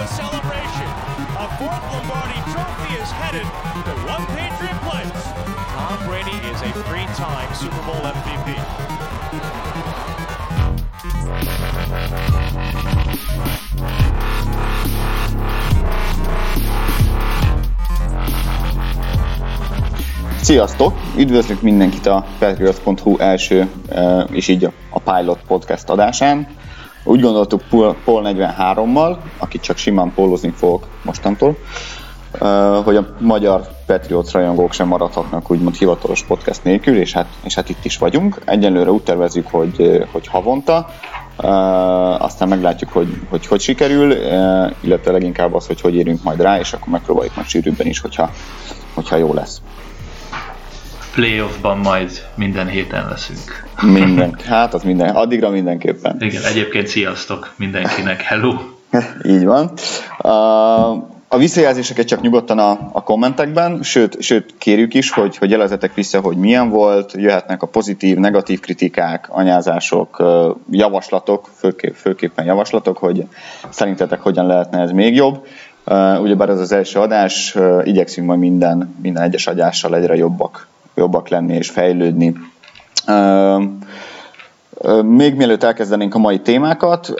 a celebration. A fourth Lombardi trophy is headed to one Patriot place. Tom Brady is a three-time Super Bowl MVP. Sziasztok! Üdvözlök mindenkit a Patriots.hu első e, és így a Pilot podcast adásán. Úgy gondoltuk Paul 43-mal, akit csak simán pólozni fogok mostantól, hogy a magyar Patriots rajongók sem maradhatnak úgymond hivatalos podcast nélkül, és hát, és hát itt is vagyunk. Egyelőre úgy tervezzük, hogy, hogy havonta, aztán meglátjuk, hogy, hogy hogy sikerül, illetve leginkább az, hogy hogy érünk majd rá, és akkor megpróbáljuk majd sűrűbben is, hogyha, hogyha jó lesz playoffban majd minden héten leszünk. Minden, hát az minden, addigra mindenképpen. Igen, egyébként sziasztok mindenkinek, hello! Így van. Uh, a visszajelzéseket csak nyugodtan a, a kommentekben, sőt, sőt kérjük is, hogy, hogy jelezetek vissza, hogy milyen volt, jöhetnek a pozitív, negatív kritikák, anyázások, javaslatok, főképp, főképpen javaslatok, hogy szerintetek hogyan lehetne ez még jobb. Ugyebár ez az első adás, igyekszünk majd minden, minden egyes adással egyre jobbak jobbak lenni és fejlődni. Még mielőtt elkezdenénk a mai témákat,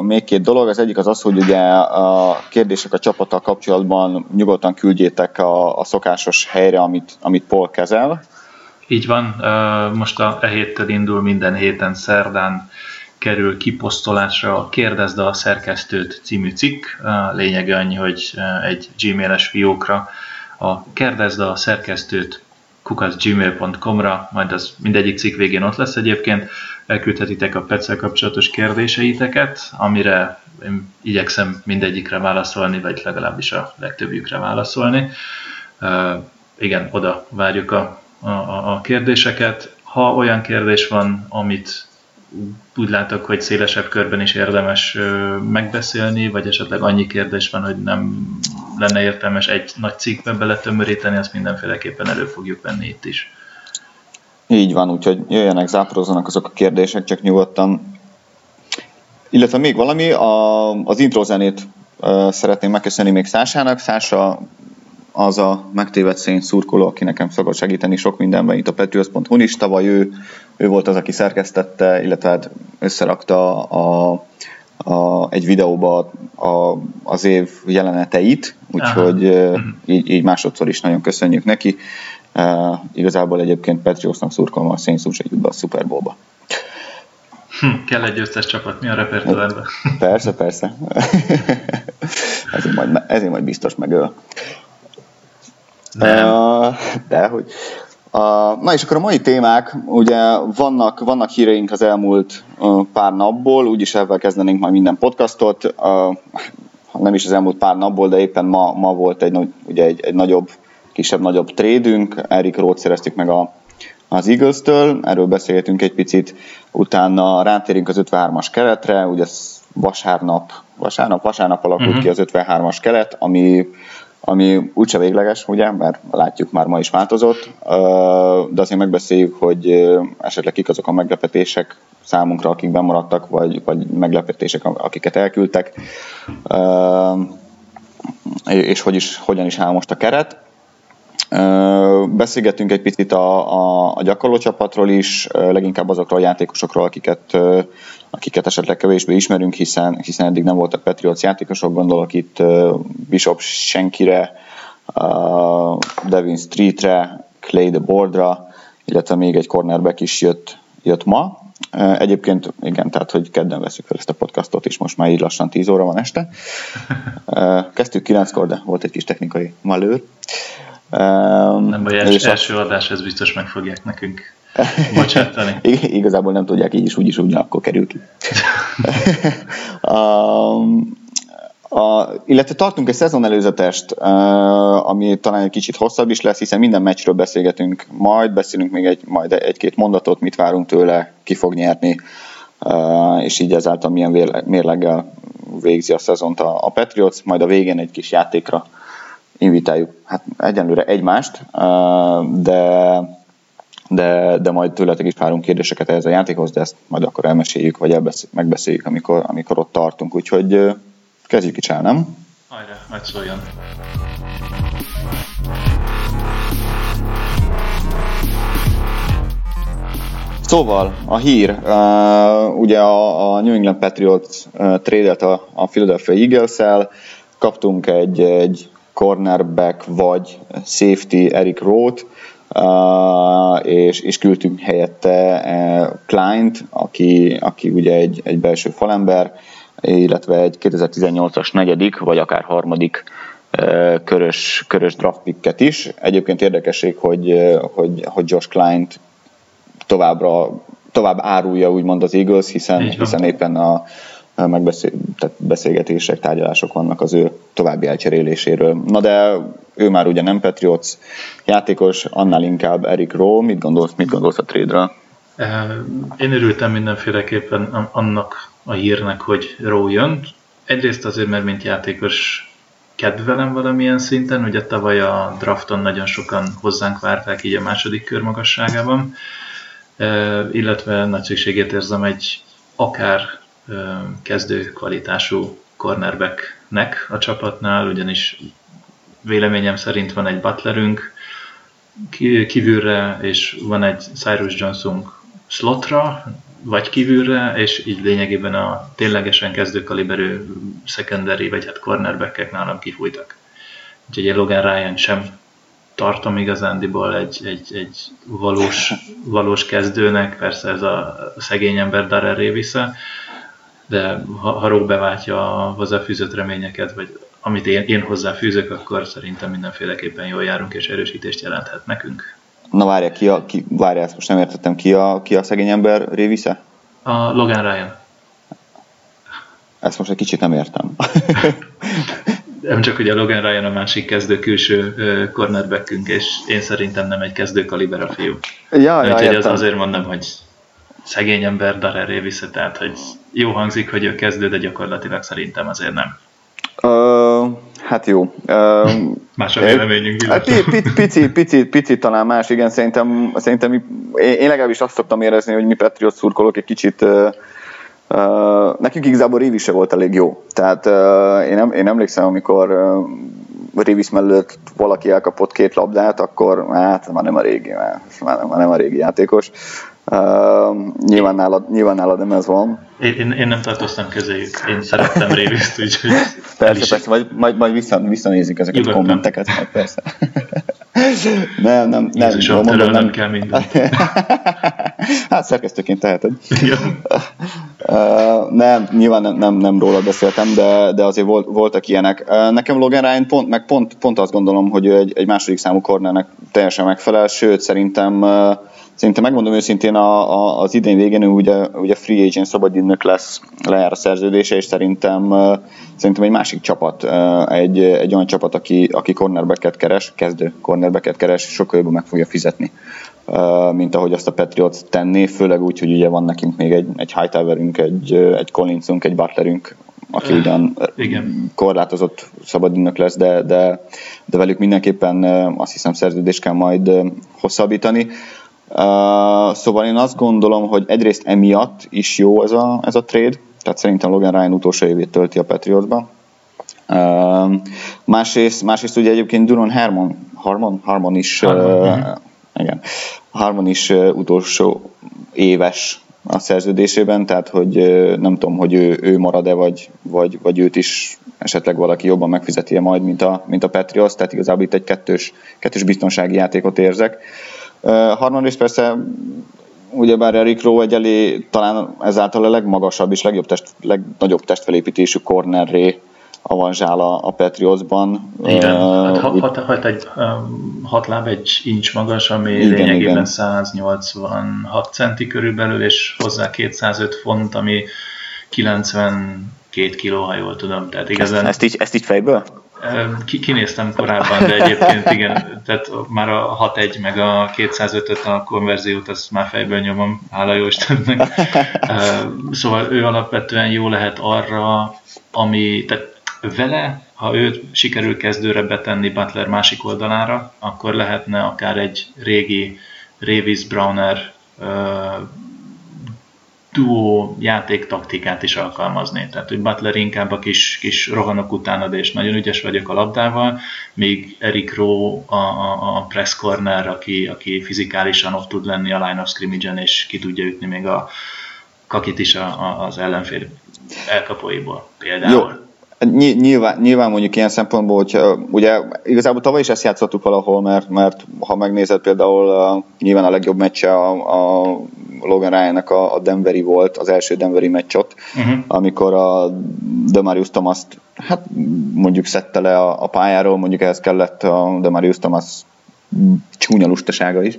még két dolog. Az egyik az az, hogy ugye a kérdések a csapattal kapcsolatban nyugodtan küldjétek a, a szokásos helyre, amit, amit Paul kezel. Így van, most a e héttől indul minden héten szerdán kerül kiposztolásra a Kérdezd a szerkesztőt című cikk. Lényege annyi, hogy egy gmail-es fiókra a Kérdezd a szerkesztőt kukaszgmail.com-ra, majd az mindegyik cikk végén ott lesz egyébként, elküldhetitek a petszel kapcsolatos kérdéseiteket, amire én igyekszem mindegyikre válaszolni, vagy legalábbis a legtöbbjükre válaszolni. Uh, igen, oda várjuk a, a, a kérdéseket. Ha olyan kérdés van, amit úgy látok, hogy szélesebb körben is érdemes megbeszélni, vagy esetleg annyi kérdés van, hogy nem lenne értelmes egy nagy cikkbe beletömöríteni, azt mindenféleképpen elő fogjuk venni itt is. Így van, úgyhogy jöjjenek, záporozzanak azok a kérdések, csak nyugodtan. Illetve még valami, a, az intro zenét szeretném megköszönni még Szásának. Szása az a megtévedt szén szurkoló, aki nekem szokott segíteni sok mindenben itt a patriots.hu is. Tavaly ő, ő volt az, aki szerkesztette, illetve hát összerakta a, a, egy videóba a, az év jeleneteit, úgyhogy uh, így, így másodszor is nagyon köszönjük neki. Uh, igazából egyébként Patriotsnak szurkolom a Saints úgy be a Super Bowl-ba. Hm, kell egy összes csapat, mi a repertoárban? Persze, persze. ezért, majd, ezért majd biztos megöl. Nem. Uh, de, hogy Uh, na és akkor a mai témák, ugye vannak, vannak híreink az elmúlt uh, pár napból, úgyis ebben kezdenénk majd minden podcastot, nem is az elmúlt pár napból, de éppen ma, ma volt egy, ugye egy, egy nagyobb, kisebb-nagyobb trédünk, Erik Roth szereztük meg a, az Eagles-től, erről beszélgetünk egy picit, utána rátérünk az 53-as keretre, ugye vasárnap, vasárnap, vasárnap alakult uh-huh. ki az 53-as keret, ami ami úgyse végleges, ugye, mert látjuk már ma is változott, de azért megbeszéljük, hogy esetleg kik azok a meglepetések számunkra, akik bemaradtak, vagy, vagy meglepetések, akiket elküldtek, és hogy is, hogyan is áll most a keret. Beszélgettünk egy picit a, a, a gyakorló csapatról is, leginkább azokról a játékosokról, akiket, akiket esetleg kevésbé ismerünk, hiszen, hiszen eddig nem voltak Patriots játékosok, gondolok itt Bishop Senkire, Devin Streetre, Clay the Boardra, illetve még egy cornerback is jött, jött ma. Egyébként igen, tehát hogy kedden veszük fel ezt a podcastot is, most már így lassan 10 óra van este. Kezdtük 9-kor, de volt egy kis technikai malőr. Nem baj, első, első adás, ez biztos meg fogják nekünk bocsátani. Igazából nem tudják, így is, úgy is ugyanakkor kerül ki. um, a, illetve tartunk egy szezon előzetest, uh, ami talán egy kicsit hosszabb is lesz, hiszen minden meccsről beszélgetünk majd, beszélünk még egy, majd egy-két mondatot, mit várunk tőle, ki fog nyerni, uh, és így ezáltal milyen mérleggel végzi a szezont a, a Patriots, majd a végén egy kis játékra invitáljuk hát egyenlőre egymást, de, de, de majd tőletek is várunk kérdéseket ehhez a játékhoz, de ezt majd akkor elmeséljük, vagy elbeszéljük, megbeszéljük, amikor, amikor ott tartunk. Úgyhogy kezdjük is el, nem? Hajrá, majd szóljon. Szóval a hír, uh, ugye a, a New England Patriots uh, trédelt a, a Philadelphia Eagles-el, kaptunk egy, egy cornerback vagy safety Eric Roth, uh, és, és küldtünk helyette uh, Kleint, aki, aki ugye egy, egy belső falember, illetve egy 2018-as negyedik, vagy akár harmadik uh, körös, körös draft picket is. Egyébként érdekesség, hogy, hogy, hogy Josh Kleint továbbra, tovább árulja úgymond az Eagles, hiszen, hiszen éppen a, megbeszél, tehát tárgyalások vannak az ő további elcseréléséről. Na de ő már ugye nem Patriots játékos, annál inkább Eric Rowe. Mit gondolsz, mit gondolsz a trade-ről? Én örültem mindenféleképpen annak a hírnek, hogy Rowe jön. Egyrészt azért, mert mint játékos kedvelem valamilyen szinten, ugye tavaly a drafton nagyon sokan hozzánk várták így a második kör magasságában, illetve nagy szükségét érzem egy akár kezdő kvalitású cornerbacknek a csapatnál, ugyanis véleményem szerint van egy butlerünk kívülre, és van egy Cyrus Johnson slotra, vagy kívülre, és így lényegében a ténylegesen kezdő kaliberű secondary, vagy hát cornerbackek nálam kifújtak. Úgyhogy Logan Ryan sem tartom igazándiból egy, egy, egy valós, valós kezdőnek, persze ez a szegény ember Darrell révisze, de ha, ha Rock beváltja a hozzáfűzött reményeket, vagy amit én, én hozzáfűzök, akkor szerintem mindenféleképpen jól járunk, és erősítést jelenthet nekünk. Na várja, ki a, ki, várja, ezt most nem értettem, ki a, ki a szegény ember révisze? A Logan Ryan. Ezt most egy kicsit nem értem. nem csak hogy a Logan Ryan a másik kezdő külső cornerbackünk, és én szerintem nem egy kezdő kaliber a fiú. Ja, ja, Úgyhogy az azért mondom, hogy szegény ember Darrell vissza, tehát hogy jó hangzik, hogy ő kezdő, de gyakorlatilag szerintem azért nem. Uh, hát jó. Uh, más a véleményünk. Hát, pici, pici, pici, pici, talán más, igen, szerintem, szerintem mi, én legalábbis azt szoktam érezni, hogy mi Patriot szurkolók egy kicsit uh, Uh, nekünk igazából Révis se volt elég jó. Tehát uh, én, em, én emlékszem, amikor uh, Révis mellett valaki elkapott két labdát, akkor hát már nem a régi, már, már nem a régi játékos. Uh, nyilván, nálad, nyilván nálad nem ez van. Én, én, én nem tartoztam közéjük, én szerettem Réviszt, úgyhogy... Persze, persze, majd, majd, majd vissza, visszanézik ezeket Nyugodtan. a kommenteket, majd persze. nem, nem, nem. Jézusom, mondom, nem, nem kell minden. hát szerkesztőként teheted. uh, nem, nyilván nem, nem, nem róla beszéltem, de, de azért volt, voltak ilyenek. Uh, nekem Logan Ryan pont, meg pont, pont azt gondolom, hogy egy, egy második számú cornernek teljesen megfelel, sőt szerintem uh, Szerintem megmondom őszintén, a, a, az idén végén ugye, ugye free agent szabadidnök lesz, lejár a szerződése, és szerintem, szerintem egy másik csapat, egy, egy olyan csapat, aki, aki cornerbacket keres, kezdő cornerbacket keres, sokkal jobban meg fogja fizetni, mint ahogy azt a Patriots tenné, főleg úgy, hogy ugye van nekünk még egy, egy Hightowerünk, egy, egy Collinsunk, egy Butlerünk, aki ugyan Igen. korlátozott szabadidnök lesz, de, de, de velük mindenképpen azt hiszem szerződést kell majd hosszabbítani. Uh, szóval én azt gondolom, hogy egyrészt emiatt is jó ez a, ez a trade, tehát szerintem Logan Ryan utolsó évét tölti a Patriotsban. Uh, másrészt, másrészt ugye egyébként Duron Harmon, Harmon, Harmon is, Harmon, uh, igen, Harmon is uh, utolsó éves a szerződésében, tehát hogy nem tudom, hogy ő, ő marad-e, vagy, vagy, vagy őt is esetleg valaki jobban megfizeti majd, mint a, mint a Patriots, tehát igazából itt egy kettős, kettős biztonsági játékot érzek. Uh, Harmadrészt persze ugyebár Eric Rowe egy elé talán ezáltal a legmagasabb és legjobb test, legnagyobb testfelépítésű cornerré avanzsál a, a Patriotsban. Igen, uh, hát hat, hat, hat, egy, hat láb egy incs magas, ami igen, lényegében igen. 186 centi körülbelül, és hozzá 205 font, ami 92 kiló, ha jól tudom. Tehát igazán... Ezt, így, ezt így fejből? Kinéztem korábban, de egyébként igen, tehát már a 6.1 meg a 205-öt a konverziót, azt már fejből nyomom, hála jó Istennek. Szóval ő alapvetően jó lehet arra, ami, tehát vele, ha őt sikerül kezdőre betenni Butler másik oldalára, akkor lehetne akár egy régi Revis Browner duó játéktaktikát is alkalmazni. Tehát, hogy Butler inkább a kis, kis rohanok utánad, és nagyon ügyes vagyok a labdával, míg Eric Rowe a, a, a press corner, aki, aki fizikálisan ott tud lenni a line of scrimmage és ki tudja ütni még a kakit is a, a, az ellenfél elkapóiból például. Jó. Nyilván, nyilván mondjuk ilyen szempontból, hogy ugye igazából tavaly is ezt játszottuk valahol, mert, mert ha megnézed például uh, nyilván a legjobb meccse a, a Logan ryan a, a Denveri volt, az első Denveri meccs ott, uh-huh. amikor a Demarius thomas hát mondjuk szedte le a, a pályáról, mondjuk ehhez kellett a Demarius Thomas csúnya lustasága is.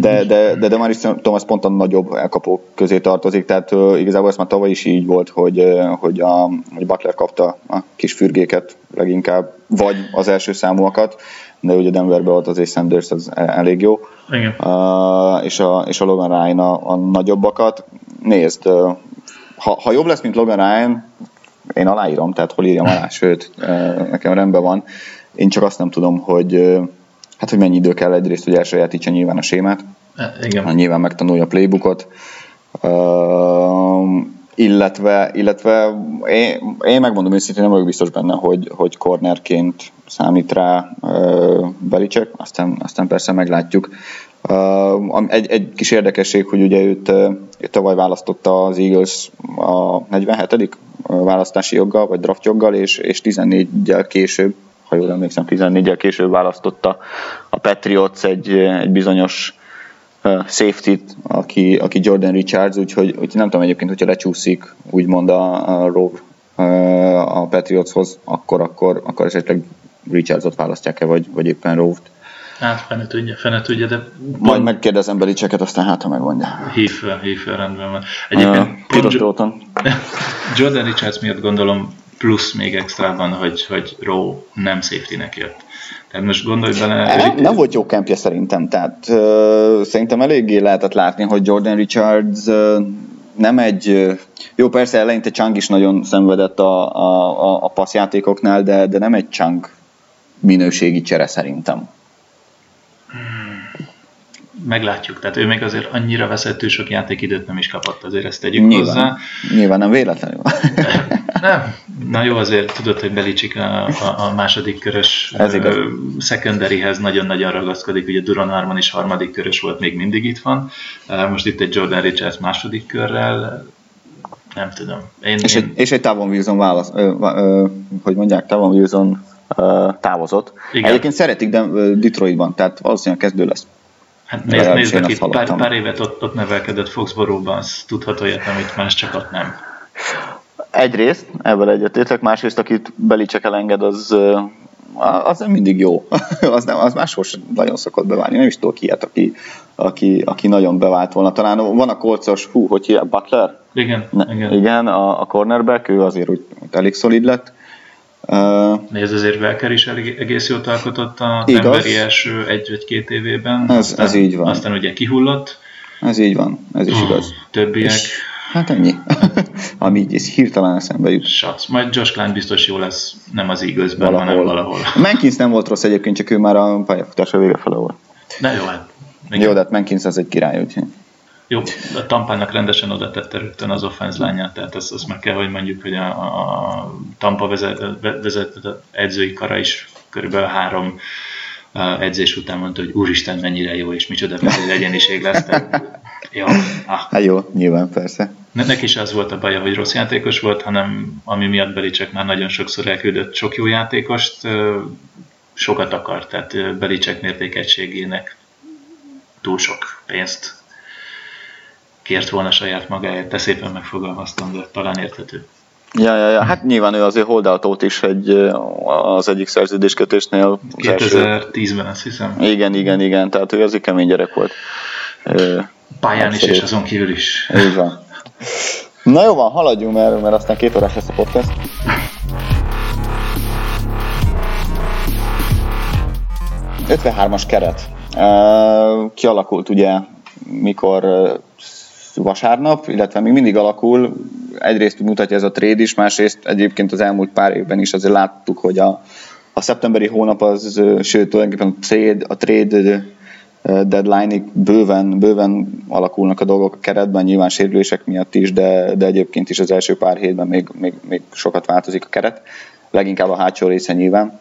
De, de, de Demaris Thomas pont a nagyobb elkapók közé tartozik, tehát igazából ez már tavaly is így volt, hogy, hogy, a, hogy Butler kapta a kis fürgéket leginkább, vagy az első számúakat, de ugye Denverben volt azért Sanders az e- elég jó. Igen. Uh, és, a, és a Logan Ryan a, a nagyobbakat. Nézd, uh, ha, ha jobb lesz, mint Logan Ryan, én aláírom, tehát hol írjam alá, sőt, uh, nekem rendben van. Én csak azt nem tudom, hogy uh, hát hogy mennyi idő kell egyrészt, hogy elsajátítsa nyilván a sémát, e, Igen. Nyilván megtanulja a playbookot, uh, illetve, illetve én, én megmondom őszintén, nem vagyok biztos benne, hogy, hogy cornerként számít rá Belicek, aztán, aztán persze meglátjuk. Egy, egy kis érdekesség, hogy ugye őt, tavaly választotta az Eagles a 47. választási joggal, vagy draft joggal, és, és 14-gyel később ha jól emlékszem, 14-el később választotta a Patriots egy, egy bizonyos safety aki, aki Jordan Richards, úgyhogy, úgyhogy nem tudom egyébként, hogyha lecsúszik úgymond a, a uh, a Patriotshoz, akkor, akkor, akkor esetleg Richardsot választják-e, vagy, vagy éppen Rowe-t. Hát fene tudja, fene tudja, de... Majd megkérdezem Belicseket, aztán hát, ha megmondja. Hív fel, hív fel, rendben van. Egyébként uh, Jordan Richards miatt gondolom plusz még extrában, hogy, hogy Rowe nem safety-nek jött. Tehát most gondolj bele... Nem, nem volt jó kempje szerintem, tehát uh, szerintem eléggé lehetett látni, hogy Jordan Richards uh, nem egy... Jó, persze eleinte Chang is nagyon szenvedett a, a, a passzjátékoknál, de, de nem egy Chang minőségi csere szerintem. Meglátjuk. Tehát ő még azért annyira veszettő sok játékidőt nem is kapott, azért ezt tegyük nyilván, hozzá. Nyilván nem véletlenül. nem, na jó, azért tudod, hogy Belicsik a, a, a második körös Ez szekenderyhez nagyon-nagyon ragaszkodik, ugye Duran Harmon is harmadik körös volt, még mindig itt van. Most itt egy Jordan Richards második körrel, nem tudom. Én, és, én... Egy, és egy Tavon Wilson válasz, ö, ö, hogy mondják, Tavon Wilson ö, távozott. Igen. Egyébként szeretik de Detroitban, tehát valószínűleg kezdő lesz. Hát nézd, nézd aki pár, pár évet ott, ott nevelkedett Foxborough-ban, az tudható ilyet, amit más csak ott nem. Egyrészt, ebben egyetértek, másrészt, akit Belicek elenged, az, az nem mindig jó. az, nem, az máshol sem nagyon szokott beválni. Nem is tudok ilyet, aki, aki, aki nagyon bevált volna. Talán van a kolcos, hú, hogy hívják, Butler? Igen, ne, igen. igen a, a cornerback, ő azért úgy elég szolid lett. Uh, Nézd, azért Welker is elég, egész jót alkotott a Denveri első egy vagy két évében. Ez, aztán, ez így van. Aztán ugye kihullott. Ez így van, ez is uh, igaz. Többiek. És, hát ennyi, ami így hirtelen eszembe jut. Sac. Majd Josh Klein biztos jó lesz, nem az igazban, valahol. hanem valahol. Menkins nem volt rossz egyébként, csak ő már a pályafutása vége fele volt. De jó, hát. Jó, de hát Menkins az egy király, úgyhogy. Jó, a Tampának rendesen oda tette rögtön az offense lányát, tehát azt, azt meg kell, hogy mondjuk, hogy a, a Tampa vezet, vezet, edzői kara is körülbelül három edzés után mondta, hogy úristen, mennyire jó, és micsoda legyeniség lesz. Tehát, jó, ah. Hát jó, nyilván persze. Ne, neki is az volt a baja, hogy rossz játékos volt, hanem ami miatt Belicek már nagyon sokszor elküldött sok jó játékost, sokat akart, tehát Belicek mértékegységének túl sok pénzt kért volna saját magáért, te szépen megfogalmaztam, de talán érthető. Ja, ja, ja, hát nyilván ő azért holdout is egy, az egyik szerződéskötésnél. 2010-ben azt hiszem. Igen, igen, igen, tehát ő azért kemény gyerek volt. Pályán is, és azon kívül is. Így van. Na jó van, haladjunk, mert, mert aztán két órás lesz a podcast. as keret. Kialakult ugye, mikor vasárnap, illetve még mindig alakul. Egyrészt mutatja ez a trade is, másrészt egyébként az elmúlt pár évben is azért láttuk, hogy a, a szeptemberi hónap az, sőt tulajdonképpen a trade, a trade deadline-ig bőven, bőven alakulnak a dolgok a keretben, nyilván sérülések miatt is, de, de egyébként is az első pár hétben még, még, még sokat változik a keret, leginkább a hátsó része nyilván.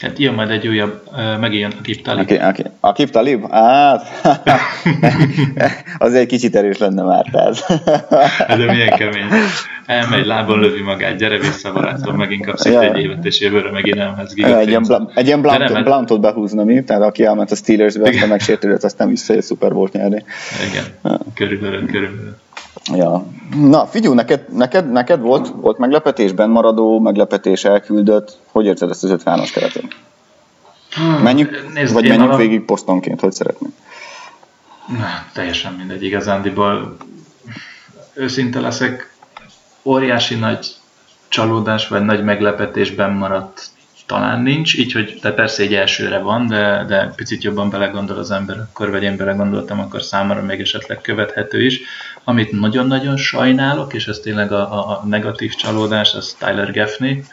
Hát jön majd egy újabb, megint jön Akip Talib. Aki, Akip Talib? Hát, az egy kicsit erős lenne már, tehát. Hát, de milyen kemény. Elmegy, lábon lövi magát, gyere vissza barátom, megint kapsz ja. egy évet, és jövőre megint elmehetsz Egy ilyen, bl- egy ilyen blunt, bluntot behúzna, mi? Tehát aki elment a Steelersbe, aztán megsértődött, aztán vissza egy Super Bowl nyerni. Igen, körülbelül, körülbelül. Ja. Na, figyelj, neked, neked, neked volt, volt meglepetésben maradó, meglepetés elküldött. Hogy érzed ezt az 50-as keretét? Hmm, menjünk, Nézd, vagy menjünk a... végig posztonként, hogy szeretnél? Na, teljesen mindegy, igazándiból őszinte leszek, óriási nagy csalódás vagy nagy meglepetésben maradt talán nincs, így hogy de persze egy elsőre van, de, de picit jobban belegondol az ember, akkor vagy én belegondoltam, akkor számára még esetleg követhető is. Amit nagyon-nagyon sajnálok, és ez tényleg a, a, a negatív csalódás, az Tyler Gaffney.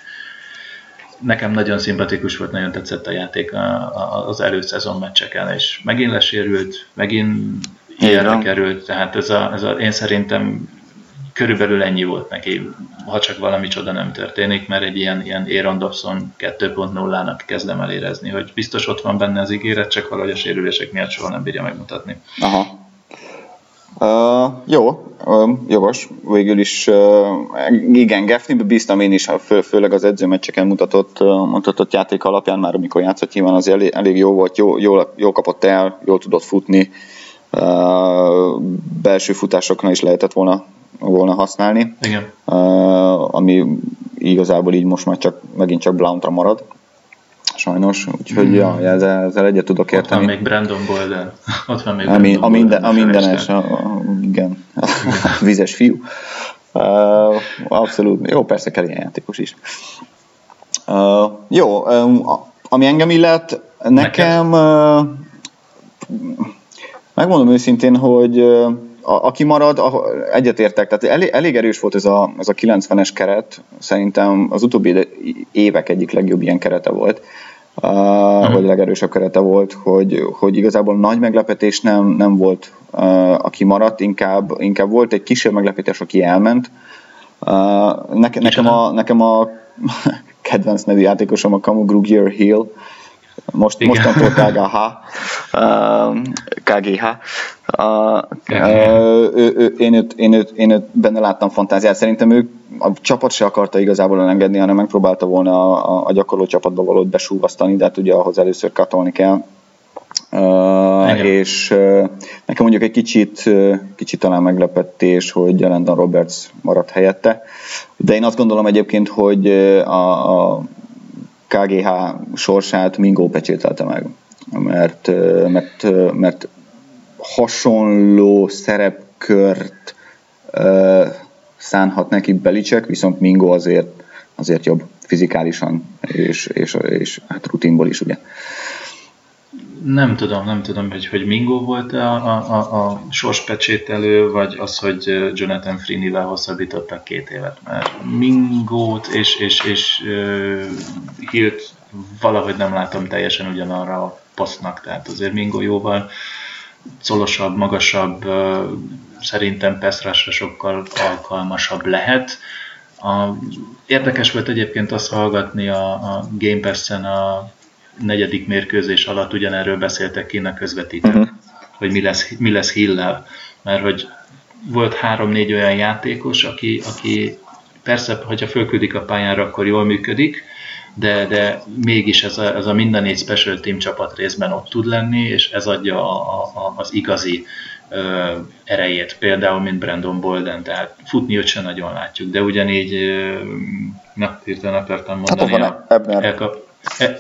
Nekem nagyon szimpatikus volt, nagyon tetszett a játék a, a, az előszezon meccseken, és megint lesérült, megint ilyenre került, tehát ez a, ez a, én szerintem körülbelül ennyi volt neki, ha csak valami csoda nem történik, mert egy ilyen, ilyen Aaron Dobson 2.0-nak kezdem el érezni, hogy biztos ott van benne az ígéret, csak valahogy a sérülések miatt soha nem bírja megmutatni. Aha. Uh, jó, uh, jogos, végül is uh, igen, Gaffneybe bíztam én is, fő, főleg az edzőmeccseken mutatott, uh, mutatott játék alapján, már amikor játszott, nyilván az elég, elég jó volt, jó, jól, jól kapott el, jól tudott futni, uh, belső futásoknál is lehetett volna volna használni. Igen. Uh, ami igazából így most már csak megint csak Blount-ra marad. Sajnos, úgyhogy mm. ja, ezzel, ezzel egyet tudok érteni. Ott van még Brandon Bolden. Ott van még a, Brandon a, minden, a mindenes, a, a, igen, a vizes fiú. Uh, abszolút, jó, persze kell ilyen játékos is. Uh, jó, um, ami engem illet, nekem uh, megmondom őszintén, hogy uh, a, aki marad, egyetértek, tehát elég, elég erős volt ez a, ez a 90-es keret, szerintem az utóbbi évek egyik legjobb ilyen kerete volt, uh, uh-huh. vagy legerősebb kerete volt, hogy, hogy igazából nagy meglepetés nem, nem volt, uh, aki maradt, inkább, inkább volt egy kisebb meglepetés, aki elment. Uh, neke, nekem, a, nekem a kedvenc nevű játékosom a Kamu Grugier Hill, most, Igen. mostantól KGH, KGH. Ő, ő, én, őt, én, őt, én őt benne láttam fantáziát. Szerintem ő a csapat se akarta igazából elengedni, hanem megpróbálta volna a, a gyakorló csapatba valót besúvasztani, de hát ugye ahhoz először katolni kell. Uh, és uh, nekem mondjuk egy kicsit, uh, kicsit talán meglepetés, hogy Landon Roberts maradt helyette, de én azt gondolom egyébként, hogy a, a KGH sorsát Mingo pecsételte meg, mert, mert, mert hasonló szerepkört szánhat neki Belicek, viszont Mingo azért, azért jobb fizikálisan, és, és, és hát rutinból is, ugye. Nem tudom, nem tudom, hogy, hogy Mingo volt a, a, a, a sorspecsételő, vagy az, hogy Jonathan Freeney-vel hosszabbítottak két évet, mert Mingót és, és, és uh, Hilt valahogy nem látom teljesen ugyanarra a posztnak, tehát azért Mingo jóval szolosabb, magasabb, uh, szerintem Pestrasra sokkal alkalmasabb lehet. A, érdekes volt egyébként azt hallgatni a, a Game Pass-en a negyedik mérkőzés alatt ugyanerről beszéltek a közvetítők, uh-huh. hogy mi lesz, mi lesz Hill-lel. Mert hogy volt három-négy olyan játékos, aki, aki persze, hogyha fölküldik a pályára, akkor jól működik, de, de mégis ez a, ez a minden négy special team csapat részben ott tud lenni, és ez adja a, a, az igazi ö, erejét, például, mint Brandon Bolden, tehát futni őt sem nagyon látjuk, de ugyanígy, ö, na, hirtelen akartam mondani, hát van Ebner. Elkap, e,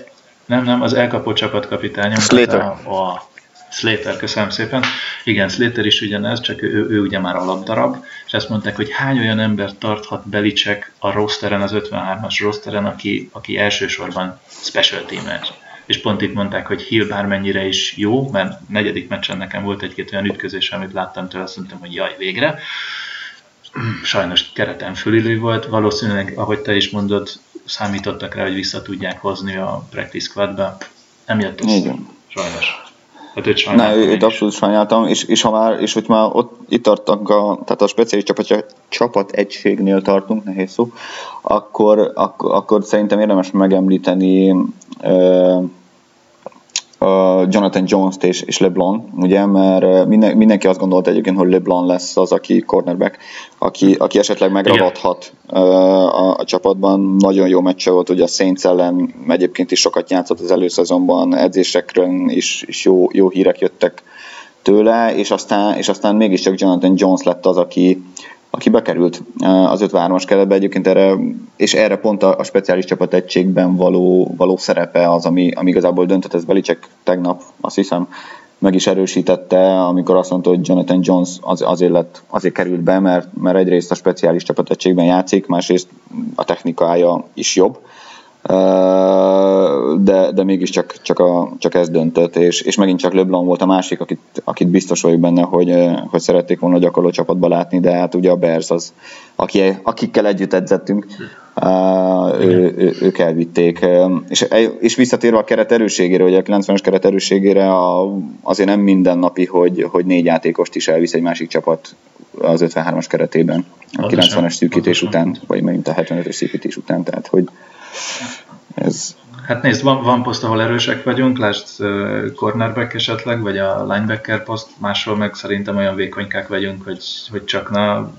nem, nem, az elkapó csapatkapitány. Slater. A, a Slater, köszönöm szépen. Igen, Slater is ugyanez, csak ő, ő, ugye már alapdarab, és ezt mondták, hogy hány olyan ember tarthat Belicek a rosteren, az 53-as rosteren, aki, aki elsősorban special teamer. És pont itt mondták, hogy Hill bármennyire is jó, mert negyedik meccsen nekem volt egy-két olyan ütközés, amit láttam tőle, azt mondtam, hogy jaj, végre. Sajnos kereten fölülő volt, valószínűleg, ahogy te is mondod, számítottak rá, hogy vissza tudják hozni a practice squadba. Nem jött össze. Igen. Sajnos. Hát őt. Ne, őt abszolút sajnáltam, és, és, ha már, és hogy már ott itt tartunk, a, tehát a speciális csapat, csapat egységnél tartunk, nehéz szó, akkor, akkor, akkor szerintem érdemes megemlíteni uh, Jonathan Jones-t és, és LeBron, ugye, mert minden, mindenki azt gondolta egyébként, hogy LeBron lesz az, aki cornerback, aki, aki esetleg megragadhat a, a csapatban. Nagyon jó meccse volt, ugye a Saints ellen egyébként is sokat játszott az előszezonban, edzésekről is, is jó, jó hírek jöttek tőle, és aztán, és aztán mégiscsak Jonathan Jones lett az, aki, aki bekerült az 53-as keretbe. Egyébként erre, és erre pont a, a speciális csapat egységben való, való szerepe az, ami, ami igazából döntött, ez Belicek tegnap azt hiszem meg is erősítette, amikor azt mondta, hogy Jonathan Jones az, azért, lett, azért került be, mert, mert egyrészt a speciális csapat egységben játszik, másrészt a technikája is jobb, de, de mégiscsak csak, a, csak ez döntött, és, és megint csak LeBlanc volt a másik, akit, akit biztos vagyok benne, hogy, hogy szerették volna gyakorló csapatba látni, de hát ugye a Bears az, aki, akikkel együtt edzettünk, ő, ő, ők elvitték. És, és visszatérve a keret erőségére, hogy a 90-es keret erőségére a, azért nem mindennapi, hogy, hogy négy játékost is elvisz egy másik csapat az 53-as keretében, a 90-es szűkítés után, vagy megint a 75-ös szűkítés után, tehát hogy ez... Hát nézd, van, van poszt, ahol erősek vagyunk, lásd uh, cornerback esetleg, vagy a linebacker poszt, máshol meg szerintem olyan vékonykák vagyunk, hogy, hogy csak na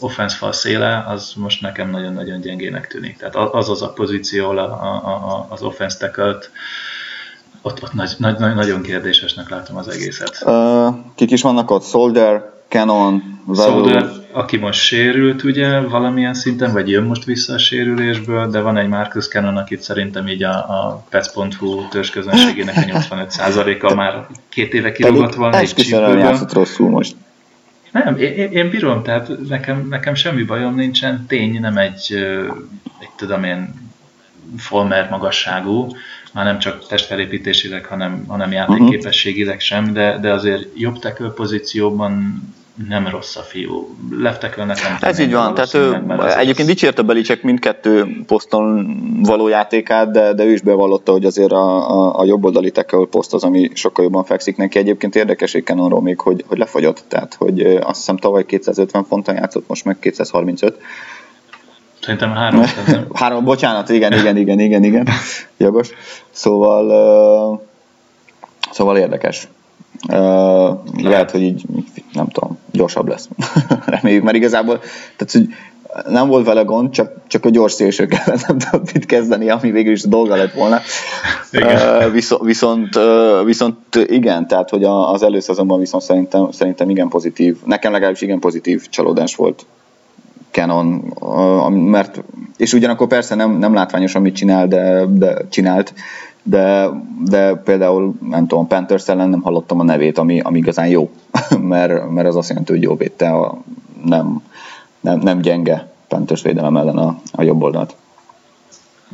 offense fal széle, az most nekem nagyon-nagyon gyengének tűnik. Tehát az az a pozíció, ahol a, a, a, az offense tackle ott, ott nagy, nagy, nagyon kérdésesnek látom az egészet. Uh, kik is vannak ott? Soldier, Canon, Soldier, aki most sérült ugye valamilyen szinten, vagy jön most vissza a sérülésből, de van egy Marcus Cannon, akit szerintem így a, a pec.hu törzsközönségének a 85%-a már két éve kirúgott volna egy csípőből. játszott rosszul most. Nem, én, én bírom, tehát nekem, nekem semmi bajom nincsen, tény nem egy, egy tudom én, Folmer magasságú, már nem csak testfelépítésileg, hanem, hanem játékképességileg sem, de, de azért jobb tekő pozícióban nem rossz a fiú. Leftekről nekem. Ez így van, tehát ő egyébként dicsérte Belicek mindkettő poszton való játékát, de, de ő is bevallotta, hogy azért a, a, a jobb oldali tackle poszt az, ami sokkal jobban fekszik neki. Egyébként érdekes Cannonról még, hogy, hogy lefagyott, tehát hogy azt hiszem tavaly 250 fonton játszott, most meg 235. Szerintem három. három, bocsánat, igen, igen, igen, igen, igen, jogos. Szóval, uh, szóval érdekes. Uh, lehet, hogy így, nem tudom, gyorsabb lesz. Reméljük, mert igazából, tehát, hogy nem volt vele gond, csak, csak a gyors szélsőkkel nem tudott mit kezdeni, ami végül is a dolga lett volna. Uh, viszont, viszont, uh, viszont igen, tehát hogy az előszezonban viszont szerintem, szerintem igen pozitív, nekem legalábbis igen pozitív csalódás volt Canon, mert, és ugyanakkor persze nem, nem látványos, amit csinál, de, de csinált, de, de például, nem tudom, Panthers ellen nem hallottam a nevét, ami, ami igazán jó, mert, mert az azt jelenti, hogy jó védte, a, nem, nem, nem gyenge Panthers védelem ellen a, a jobb oldalt.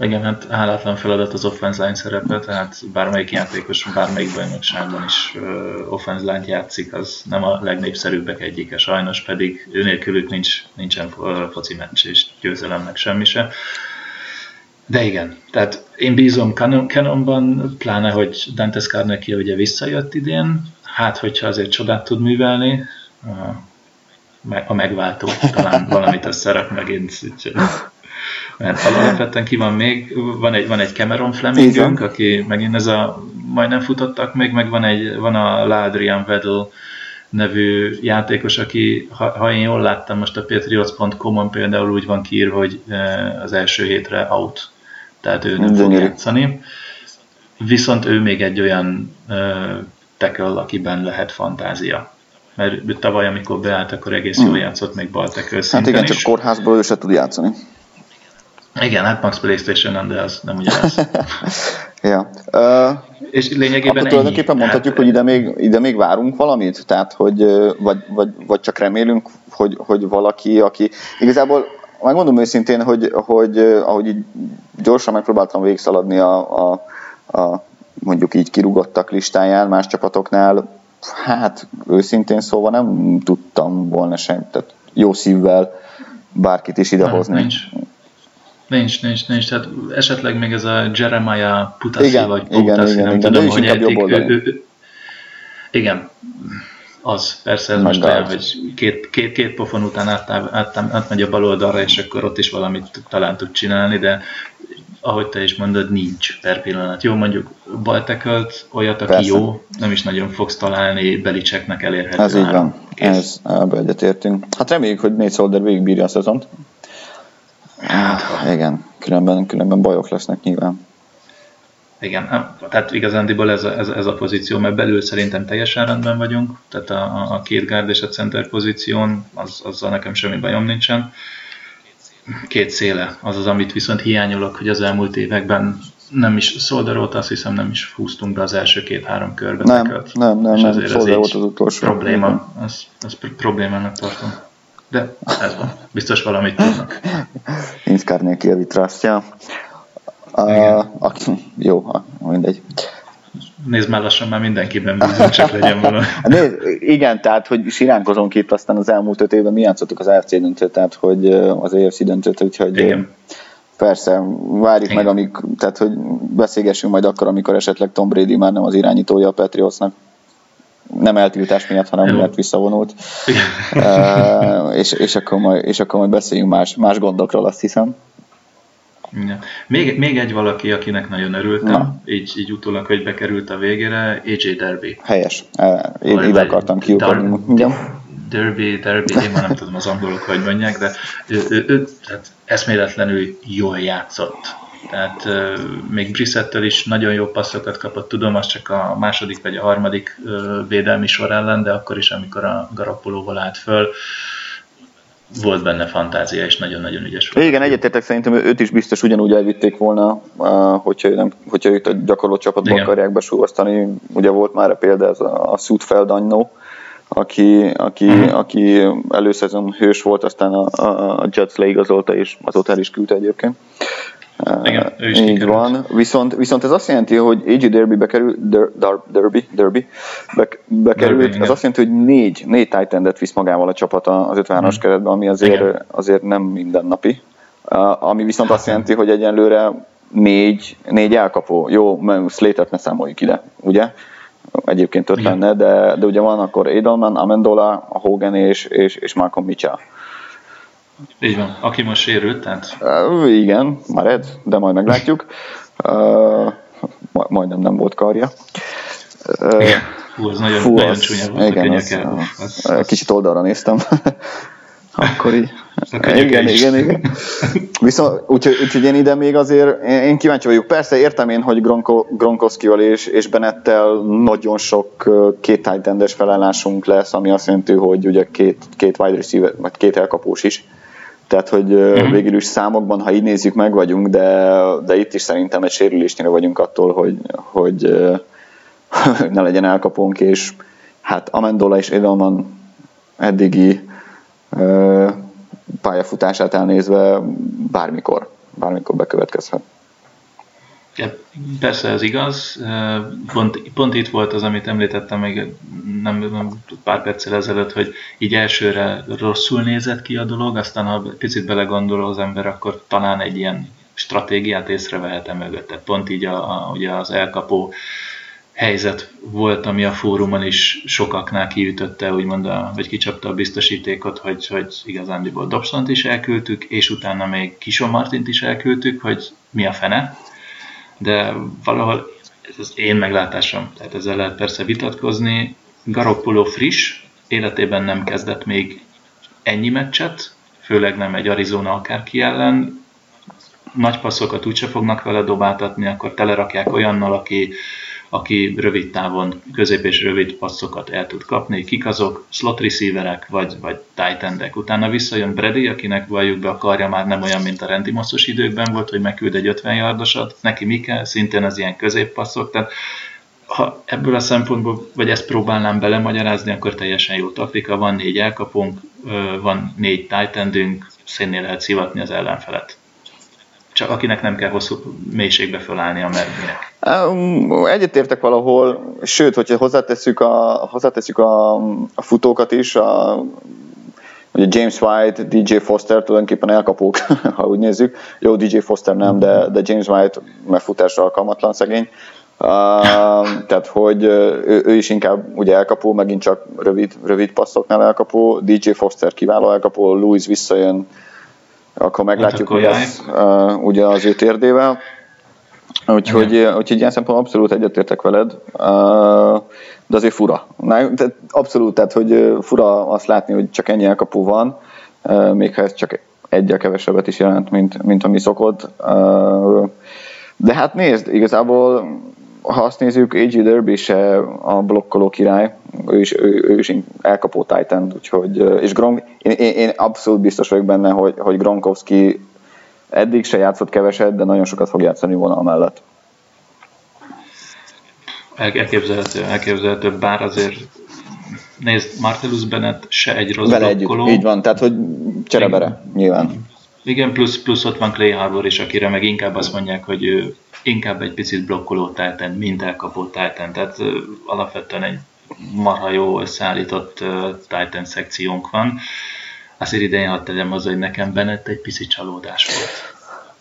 Igen, hát hálátlan feladat az offense line szerepe, tehát bármelyik játékos bármelyik bajnokságban is uh, offense line játszik, az nem a legnépszerűbbek egyike, sajnos pedig ő nélkülük nincs, nincsen foci meccs és győzelemnek semmi se. De igen, tehát én bízom Canon, Canonban, pláne, hogy Dante Scarnecchia ugye visszajött idén, hát hogyha azért csodát tud művelni, a megváltó talán valamit összerak megint, mert alapvetően ki van még, van egy, van egy Cameron Flemingünk, aki megint ez a, majdnem futottak még, meg van, egy, van a Ladrian Vedel nevű játékos, aki, ha, ha én jól láttam, most a Patriots.com-on például úgy van kiírva, hogy az első hétre out, tehát ő nem fog játszani. Viszont ő még egy olyan uh, tackle, akiben lehet fantázia. Mert tavaly, amikor beállt, akkor egész jól hmm. játszott még bal tackle Hát igen, csak kórházból ő se tud játszani. Igen, hát Max Playstation de az nem ugyanaz. ja. Uh, és lényegében akkor tulajdonképpen mondhatjuk, hát, hogy ide még, ide még várunk valamit? Tehát, hogy vagy, vagy, vagy csak remélünk, hogy, hogy valaki, aki igazából megmondom őszintén, hogy, hogy ahogy így gyorsan megpróbáltam végigszaladni a, a, a mondjuk így kirugottak listáján más csapatoknál, hát őszintén szóval nem tudtam volna sem, tehát jó szívvel bárkit is idehozni. Nem, nincs. Nincs, nincs, nincs. Tehát esetleg még ez a Jeremiah Putasi igen, vagy Putasi, igen, nem igen, tudom, igen, hogy eddig, ő, ő, Igen, az, persze ez most olyan, hogy két, két, két pofon után át, át, átmegy a bal oldalra, és akkor ott is valamit talán tud csinálni, de ahogy te is mondod, nincs per pillanat. Jó, mondjuk baltekölt, olyat, aki Persze. jó, nem is nagyon fogsz találni Belicseknek elérhető. Ez így van, ez ebbe egyetértünk. Hát reméljük, hogy négy Solder végigbírja a szezont. Hát, igen, különben, különben bajok lesznek nyilván. Igen, tehát igazándiból ez a, ez, ez a pozíció, mert belül szerintem teljesen rendben vagyunk, tehát a, a két gárd és a center pozíción, az, azzal nekem semmi bajom nincsen. Két széle, az az, amit viszont hiányolok, hogy az elmúlt években nem is Szolderót, azt hiszem nem is húztunk be az első két-három körbe. Nem, tekelt. nem, nem, nem, nem. Szolder volt az utolsó. Probléma, az, az problémának tartom. De ez van, biztos valamit tudnak. Nincs Kárnéki a vitrasztja. Uh, jó, mindegy. Nézd már lassan, már mindenkiben bízunk, csak legyen valami. Nézd, igen, tehát, hogy siránkozunk itt aztán az elmúlt öt évben mi játszottuk az AFC döntőt, tehát, hogy az AFC döntőt, úgyhogy igen. persze, várjuk igen. meg, amíg, tehát, hogy beszélgessünk majd akkor, amikor esetleg Tom Brady már nem az irányítója a Patriotsnak nem eltiltás miatt, hanem miatt visszavonult. uh, és, és, akkor majd, és akkor majd beszéljünk más, más gondokról, azt hiszem. Igen. Még, még egy valaki, akinek nagyon örültem, Na. így, így utólag, hogy bekerült a végére, AJ Derby. Helyes. Én ide akartam kiukodni. Dar- Derby, Derby, én már nem tudom az angolok, hogy mondják, de ő, ő, ő tehát eszméletlenül jól játszott. Tehát euh, még Brissettől is nagyon jó passzokat kapott, tudom, az csak a második vagy a harmadik euh, védelmi sor ellen, de akkor is, amikor a Garapolóval állt föl, volt benne fantázia, és nagyon-nagyon ügyes volt. Igen, egyetértek, szerintem őt is biztos ugyanúgy elvitték volna, hogyha, nem, hogyha őt a gyakorló csapatba Igen. akarják besúvasztani. Ugye volt már a példa, ez a, a Sudfeld Annó, aki, aki, uh-huh. aki előszezon hős volt, aztán a, a, a Jets leigazolta, és azóta el is küldte egyébként. Igen, ő is Így kikerült. van. Viszont, viszont ez azt jelenti, hogy AJ Derby Der, Der, Derby, Derby be, bekerült, Derby, ez azt jelenti, hogy négy, négy endet visz magával a csapat az 50-as hmm. keretben, ami azért, azért nem mindennapi. Uh, ami viszont azt jelenti, hogy egyenlőre négy, négy elkapó. Jó, Slater-t ne számoljuk ide, ugye? Egyébként öt lenne, de, de ugye van akkor Edelman, Amendola, Hogan és, és, és Malcolm Mitchell. Így van, aki most sérült, tehát... Uh, igen, már ed, de majd meglátjuk. Uh, majdnem nem volt karja. Uh, Hú, az nagyon, Fú, nagyon az, csúnya volt igen, a az, az, az, Kicsit oldalra néztem. Akkor így. Igen, igen, igen. Viszont, úgyhogy, úgyhogy én ide még azért, én kíváncsi vagyok. Persze értem én, hogy Gronko, Gronkowskival és, és Benettel nagyon sok két tight felállásunk lesz, ami azt jelenti, hogy ugye két, két wide receiver, vagy két elkapós is. Tehát, hogy uh-huh. végül is számokban, ha így nézzük, meg vagyunk, de, de itt is szerintem egy sérülésnél vagyunk attól, hogy, hogy ne legyen elkapónk, és hát Amendola és Edelman eddigi pályafutását elnézve bármikor, bármikor bekövetkezhet. Persze ez igaz. Pont, pont itt volt az, amit említettem még nem, nem pár perccel ezelőtt, hogy így elsőre rosszul nézett ki a dolog, aztán ha picit belegondol az ember, akkor talán egy ilyen stratégiát észrevehet mögött. Tehát pont így a, a, ugye az elkapó helyzet volt, ami a fórumon is sokaknál kiütötte, úgymond, a, vagy kicsapta a biztosítékot, hogy, hogy igazándiból Dobsont is elküldtük, és utána még Kison Martint is elküldtük, hogy mi a fene, de valahol ez az én meglátásom, tehát ezzel lehet persze vitatkozni. Garoppolo friss, életében nem kezdett még ennyi meccset, főleg nem egy Arizona akárki ellen. Nagy passzokat úgyse fognak vele dobáltatni, akkor telerakják olyannal, aki aki rövid távon, közép és rövid passzokat el tud kapni. Kik azok? Slot receiverek, vagy, vagy tight endek. Utána visszajön Brady, akinek valljuk be a karja már nem olyan, mint a Randy Mossos időkben volt, hogy megküld egy 50 yardosat. Neki mi kell? Szintén az ilyen középpasszok. Tehát ha ebből a szempontból, vagy ezt próbálnám belemagyarázni, akkor teljesen jó taktika. Van négy elkapunk, van négy tight endünk, szénnél lehet szivatni az ellenfelet csak akinek nem kell hosszú mélységbe fölállni a merminek. Egyetértek valahol, sőt, hogyha hozzátesszük a, hozzátesszük a, a futókat is, a, ugye James White, DJ Foster tulajdonképpen elkapók, ha úgy nézzük. Jó, DJ Foster nem, de, de James White mert futásra alkalmatlan szegény. tehát, hogy ő, ő, is inkább ugye elkapó, megint csak rövid, rövid passzoknál elkapó, DJ Foster kiváló elkapó, Louis visszajön, akkor meglátjuk, hát hogy ez uh, ugye az ő térdével. Úgyhogy, Igen. úgyhogy ilyen szempontból abszolút egyetértek veled, uh, de azért fura. Na, tehát abszolút, tehát hogy fura azt látni, hogy csak ennyi elkapó van, uh, még ha ez csak egyel kevesebbet is jelent, mint, mint ami szokott. Uh, de hát nézd, igazából ha azt nézzük, A.G. Derby se a blokkoló király, ő is, ő, ő is elkapó Titan, úgyhogy, és Gronk, én, én, én, abszolút biztos vagyok benne, hogy, hogy Gronkowski eddig se játszott keveset, de nagyon sokat fog játszani vonal mellett. Elképzelhető, elképzelhető, bár azért nézd, Martellus Bennett se egy rossz Vele blokkoló. Együtt, így van, tehát hogy cserebere, nyilván. Igen, plusz, plusz ott van Clay Harbor is, akire meg inkább azt mondják, hogy ő inkább egy picit blokkoló Titan, mint elkapó Titan, tehát alapvetően egy marha jó összeállított Titan szekciónk van. Azért idején hadd tegyem hozzá, hogy nekem Bennett egy pici csalódás volt.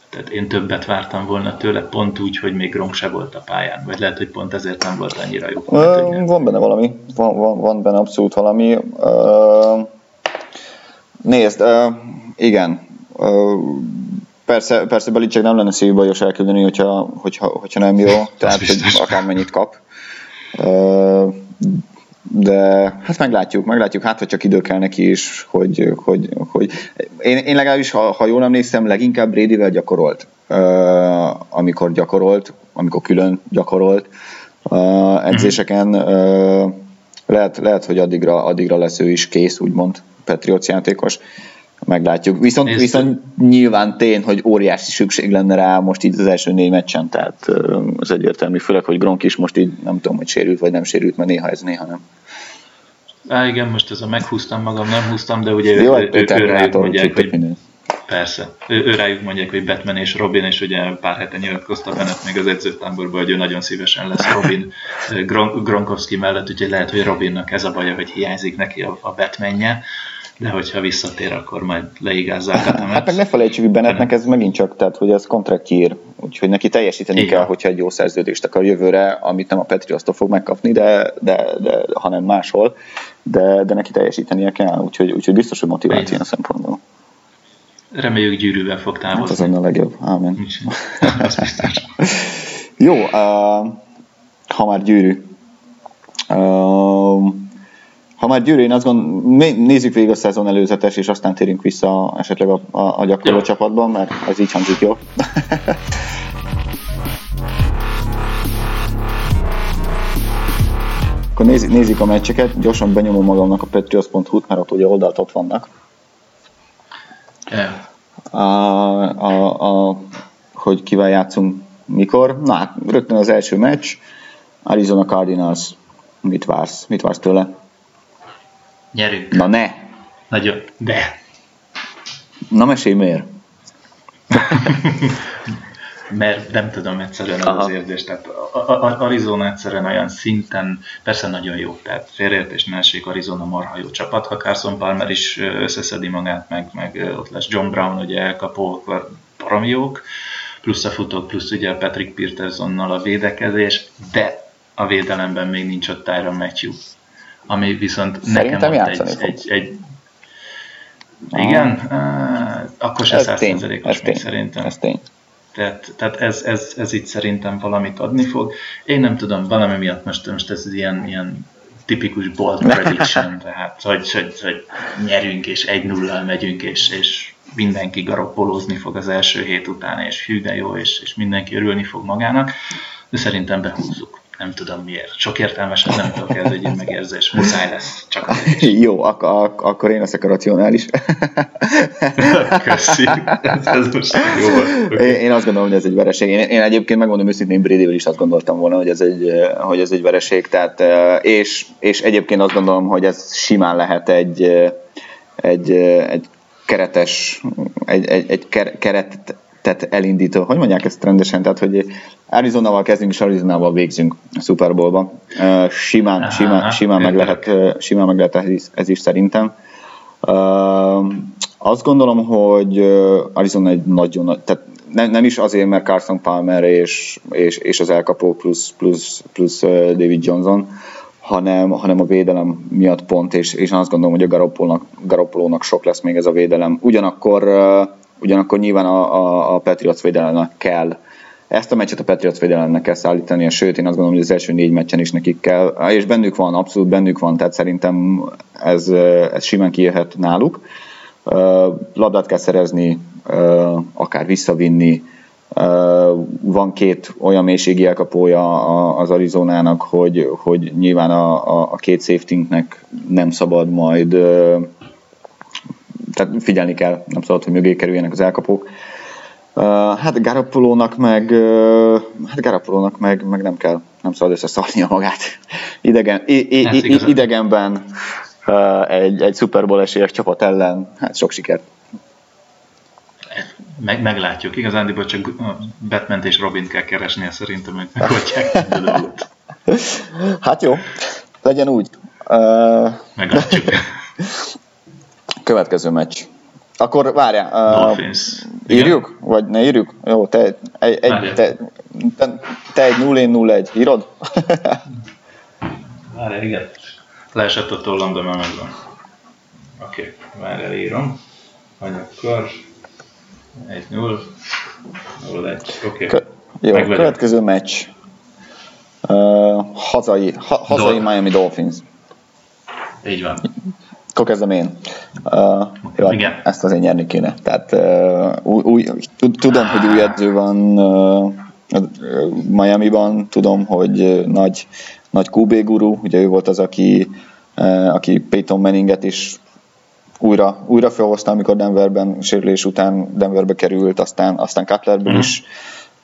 Tehát én többet vártam volna tőle, pont úgy, hogy még Gronk se volt a pályán. Vagy lehet, hogy pont ezért nem volt annyira jó. Uh, van benne valami. Van, van, van benne abszolút valami. Uh, nézd, uh, igen. Uh, persze, persze Belicek nem lenne szívbajos elküldeni, hogyha, hogyha, hogyha nem jó, tehát hogy akármennyit kap. De hát meglátjuk, meglátjuk, hát hogy csak idő kell neki is, hogy, hogy, hogy én, én legalábbis, ha, ha jól emlékszem, leginkább Bradyvel gyakorolt, amikor gyakorolt, amikor külön gyakorolt edzéseken, lehet, lehet, hogy addigra, addigra lesz ő is kész, úgymond, Patriots játékos, meglátjuk. Viszont, Nézd, viszont nyilván tény, hogy óriási szükség lenne rá most így az első négy meccsen, tehát az egyértelmű, főleg, hogy Gronk is most így nem tudom, hogy sérült vagy nem sérült, mert néha ez, néha nem. Á, igen, most ez a meghúztam magam, nem húztam, de ugye Jó, ő, ő, ő rájuk mondják, hogy persze, ő, ő, rájuk mondják, hogy Batman és Robin, és ugye pár hete nyilatkozta Bennett még az edzőtáborban, hogy ő nagyon szívesen lesz Robin Gron- Gronkowski mellett, úgyhogy lehet, hogy Robinnak ez a baja, hogy hiányzik neki a, a Batmanje de hogyha visszatér, akkor majd leigázzák Hát meg ne felejtsük, hogy Bennettnek ez megint csak, tehát hogy ez kontrakt ír, úgyhogy neki teljesíteni Igen. kell, hogyha egy jó szerződést akar jövőre, amit nem a Petriosztól fog megkapni, de, de, de, hanem máshol, de, de neki teljesítenie kell, úgyhogy, úgyhogy biztos, hogy motiváció ilyen szempontból. Reméljük gyűrűvel fog távozni. Hát az lenne a legjobb. Ámen. Jó, uh, ha már gyűrű. Uh, ha már Győr, én azt gondolom, nézzük végig a szezon előzetes, és aztán térünk vissza esetleg a, a, a gyakorló jó. csapatban, mert az így hangzik jó. Akkor nézzük, nézzük a meccseket, gyorsan benyomom magamnak a patriots.hu-t, mert ott ugye oldalt ott vannak. Yeah. A, a, a, hogy kivel játszunk mikor. Na hát, rögtön az első meccs, Arizona Cardinals, mit vársz? Mit vársz tőle? Nyerünk. Na ne! Nagyon, de. Na mesélj miért? Mert nem tudom egyszerűen az, az érzés. Tehát Arizona egyszerűen olyan szinten, persze nagyon jó, tehát félreértés ne essék, Arizona marha jó csapat, ha Carson Palmer is összeszedi magát, meg, meg ott lesz John Brown, ugye elkapó, akkor baromi jók, plusz a futók, plusz ugye Patrick Petersonnal a védekezés, de a védelemben még nincs ott Tyron Matthew ami viszont Szerintem nekem ott egy, egy, egy, igen, uh, akkor se százszerzelékos még szerintem. Ez tény. Tehát, tehát ez, ez, ez itt szerintem valamit adni fog. Én nem tudom, valami miatt most, most ez ilyen, ilyen tipikus bold prediction, tehát hogy, hogy, hogy nyerünk és egy nullal megyünk, és, és mindenki garoppolózni fog az első hét után, és hű de jó, és, és mindenki örülni fog magának, de szerintem behúzzuk nem tudom miért. Sok értelmesen nem tudok, ez egy megérzés. Muszáj lesz. Csak Jó, ak- ak- akkor én leszek a racionális. Köszi. Ez, ez most jó okay. én, én, azt gondolom, hogy ez egy vereség. Én, én egyébként megmondom őszintén, brady is azt gondoltam volna, hogy ez egy, hogy ez egy vereség. Tehát, és, és egyébként azt gondolom, hogy ez simán lehet egy, egy, egy keretes, egy, egy, egy keret tehát elindító, hogy mondják ezt rendesen, tehát hogy Arizonával kezdünk és Arizonával végzünk a Super Bowl-ba. Simán, simán, simán, meg lehet, simán meg lehet ez, ez is szerintem. Azt gondolom, hogy Arizona egy nagyon nagy, tehát nem, nem is azért, mert Carson Palmer és, és, és az elkapó plusz, plusz, plusz David Johnson, hanem, hanem a védelem miatt pont, és, és azt gondolom, hogy a Garoppolónak, Garoppolónak sok lesz még ez a védelem. Ugyanakkor, ugyanakkor nyilván a, a, a Patriots védelemnek kell ezt a meccset a Patriots védelemnek kell szállítani, sőt én azt gondolom, hogy az első négy meccsen is nekik kell, és bennük van, abszolút bennük van, tehát szerintem ez, ez simán kijöhet náluk. Labdát kell szerezni, akár visszavinni, van két olyan mélységi elkapója az Arizonának, hogy, hogy nyilván a, a, két safetynek nem szabad majd tehát figyelni kell, nem szabad, hogy mögé kerüljenek az elkapók. Hát Garapolónak meg, hát Garapolónak meg, meg nem kell, nem szabad összeszarnia magát. Idegen, i, i, i, idegenben egy, egy Super Bowl esélyes csapat ellen, hát sok sikert meg, meglátjuk. Igazándiból csak batman és Robin kell keresnie szerintem, hogy megoldják Hát jó, legyen úgy. Uh, meglátjuk. Következő meccs. Akkor várjál. Uh, Dolphins. Írjuk? Vagy ne írjuk? Jó, te egy, egy, te, te, te egy 0 én 0 1 írod? Várjál, igen. Leesett a tollam, de már megvan. Oké, okay, várjál, írom. Vagy akkor 1-0. 0-1. Oké. Okay. Jó, következő meccs. Uh, hazai, ha, hazai Dol- Miami Dolphins. Így van. Akkor kezdem én. Uh, jó, Igen. Ezt azért nyerni kéne. Tehát uh, új, tudom, hogy új edző van uh, Miami-ban, tudom, hogy nagy, nagy QB guru, ugye ő volt az, aki, uh, aki Peyton Manninget is újra, újra felhozta, amikor Denverben sérülés után Denverbe került, aztán, aztán Cutlerből mm. is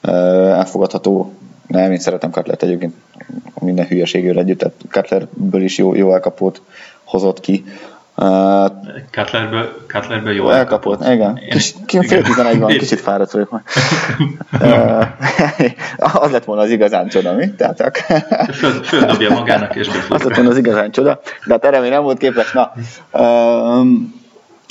elfogadható. Nem, én szeretem Cutlert egyébként minden hülyeségével együtt, tehát Cutlerből is jó, jó elkapót hozott ki. Uh, Cutlerből, Cutlerből jó elkapott. elkapott. Igen. Én, Kis, igen. Fél van, kicsit fáradt vagyok már. uh, az lett volna az igazán csoda, mi? Tehát, Föl, földobja magának és befut. Az lett volna az igazán csoda, de hát erre még nem volt képes. Na, um,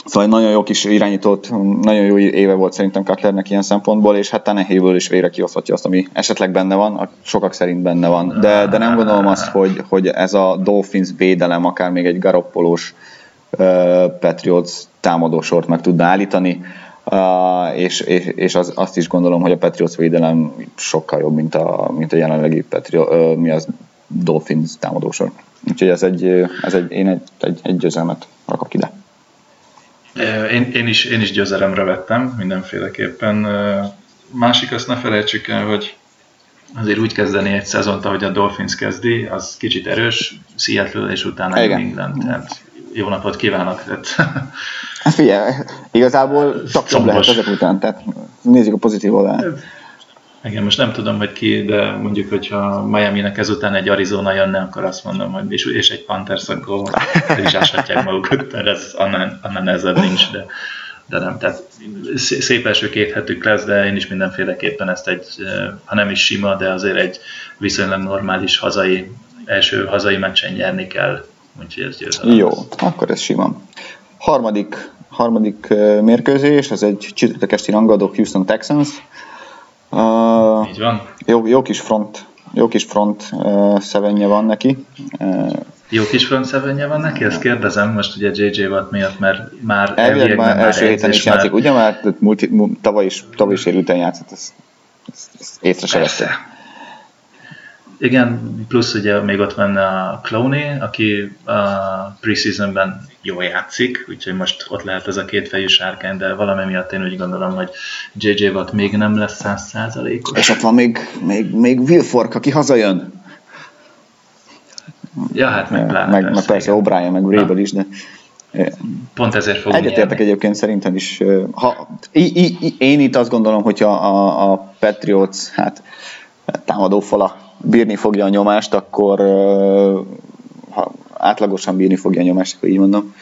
Szóval nagyon jó kis irányított, nagyon jó éve volt szerintem Cutlernek ilyen szempontból, és hát Tanehéből is végre kihozhatja azt, ami esetleg benne van, sokak szerint benne van. De, de nem gondolom azt, hogy, hogy ez a Dolphins védelem, akár még egy garoppolós Patriots támadósort meg tudna állítani, és, és, és az, azt is gondolom, hogy a Patriots védelem sokkal jobb, mint a, mint a jelenlegi Patriot, mi az Dolphins támadósor. Úgyhogy ez egy, ez egy, én egy, egy, egy győzelmet rakok ide. Én, én, is, én is győzelemre vettem mindenféleképpen. Másik azt ne felejtsük el, hogy azért úgy kezdeni egy szezont, ahogy a Dolphins kezdi, az kicsit erős, Seattle és utána New England. Tehát jó napot kívánok! Hát figyelj, igazából csak jobb lehet ezek után, tehát nézzük a pozitív oldalát. Igen, most nem tudom, hogy ki, de mondjuk, hogyha Miami-nek ezután egy Arizona jönne, akkor azt mondom, hogy és, és egy Panthers, akkor is áshatják magukat, mert ez annál, annál nehezebb nincs, de, de nem. Tehát szép első két hetük lesz, de én is mindenféleképpen ezt egy, ha nem is sima, de azért egy viszonylag normális hazai, első hazai meccsen nyerni kell Úgyhogy ez győzelem. Jó, akkor ez sima. Harmadik, harmadik mérkőzés, ez egy csütörtök esti rangadó Houston Texans. Uh, Így van. Jó, jó kis front, jó kis front uh, szevenje van neki. Uh, jó kis front szevenje van neki? Ezt kérdezem most ugye JJ Watt miatt, mert már elvileg már első héten is játszik, már... ugye? Mert múlt, tavaly is, tavaly is érülten játszott, ezt, ezt, ezt észre se igen, plusz ugye még ott van a Clooney, aki a preseasonben jól játszik, úgyhogy most ott lehet ez a kétfejű sárkány, de valami miatt én úgy gondolom, hogy JJ Watt még nem lesz száz százalékos. És ott van még, még, még Will Fork, aki hazajön. Ja, hát meg pláne. Meg, persze, meg persze O'Brien, meg Rabel is, de Pont ezért fogunk Egyetértek egyébként szerintem is. Ha, i, i, én itt azt gondolom, hogyha a, a Patriots hát, támadó fala bírni fogja a nyomást, akkor ha átlagosan bírni fogja a nyomást, akkor így mondom,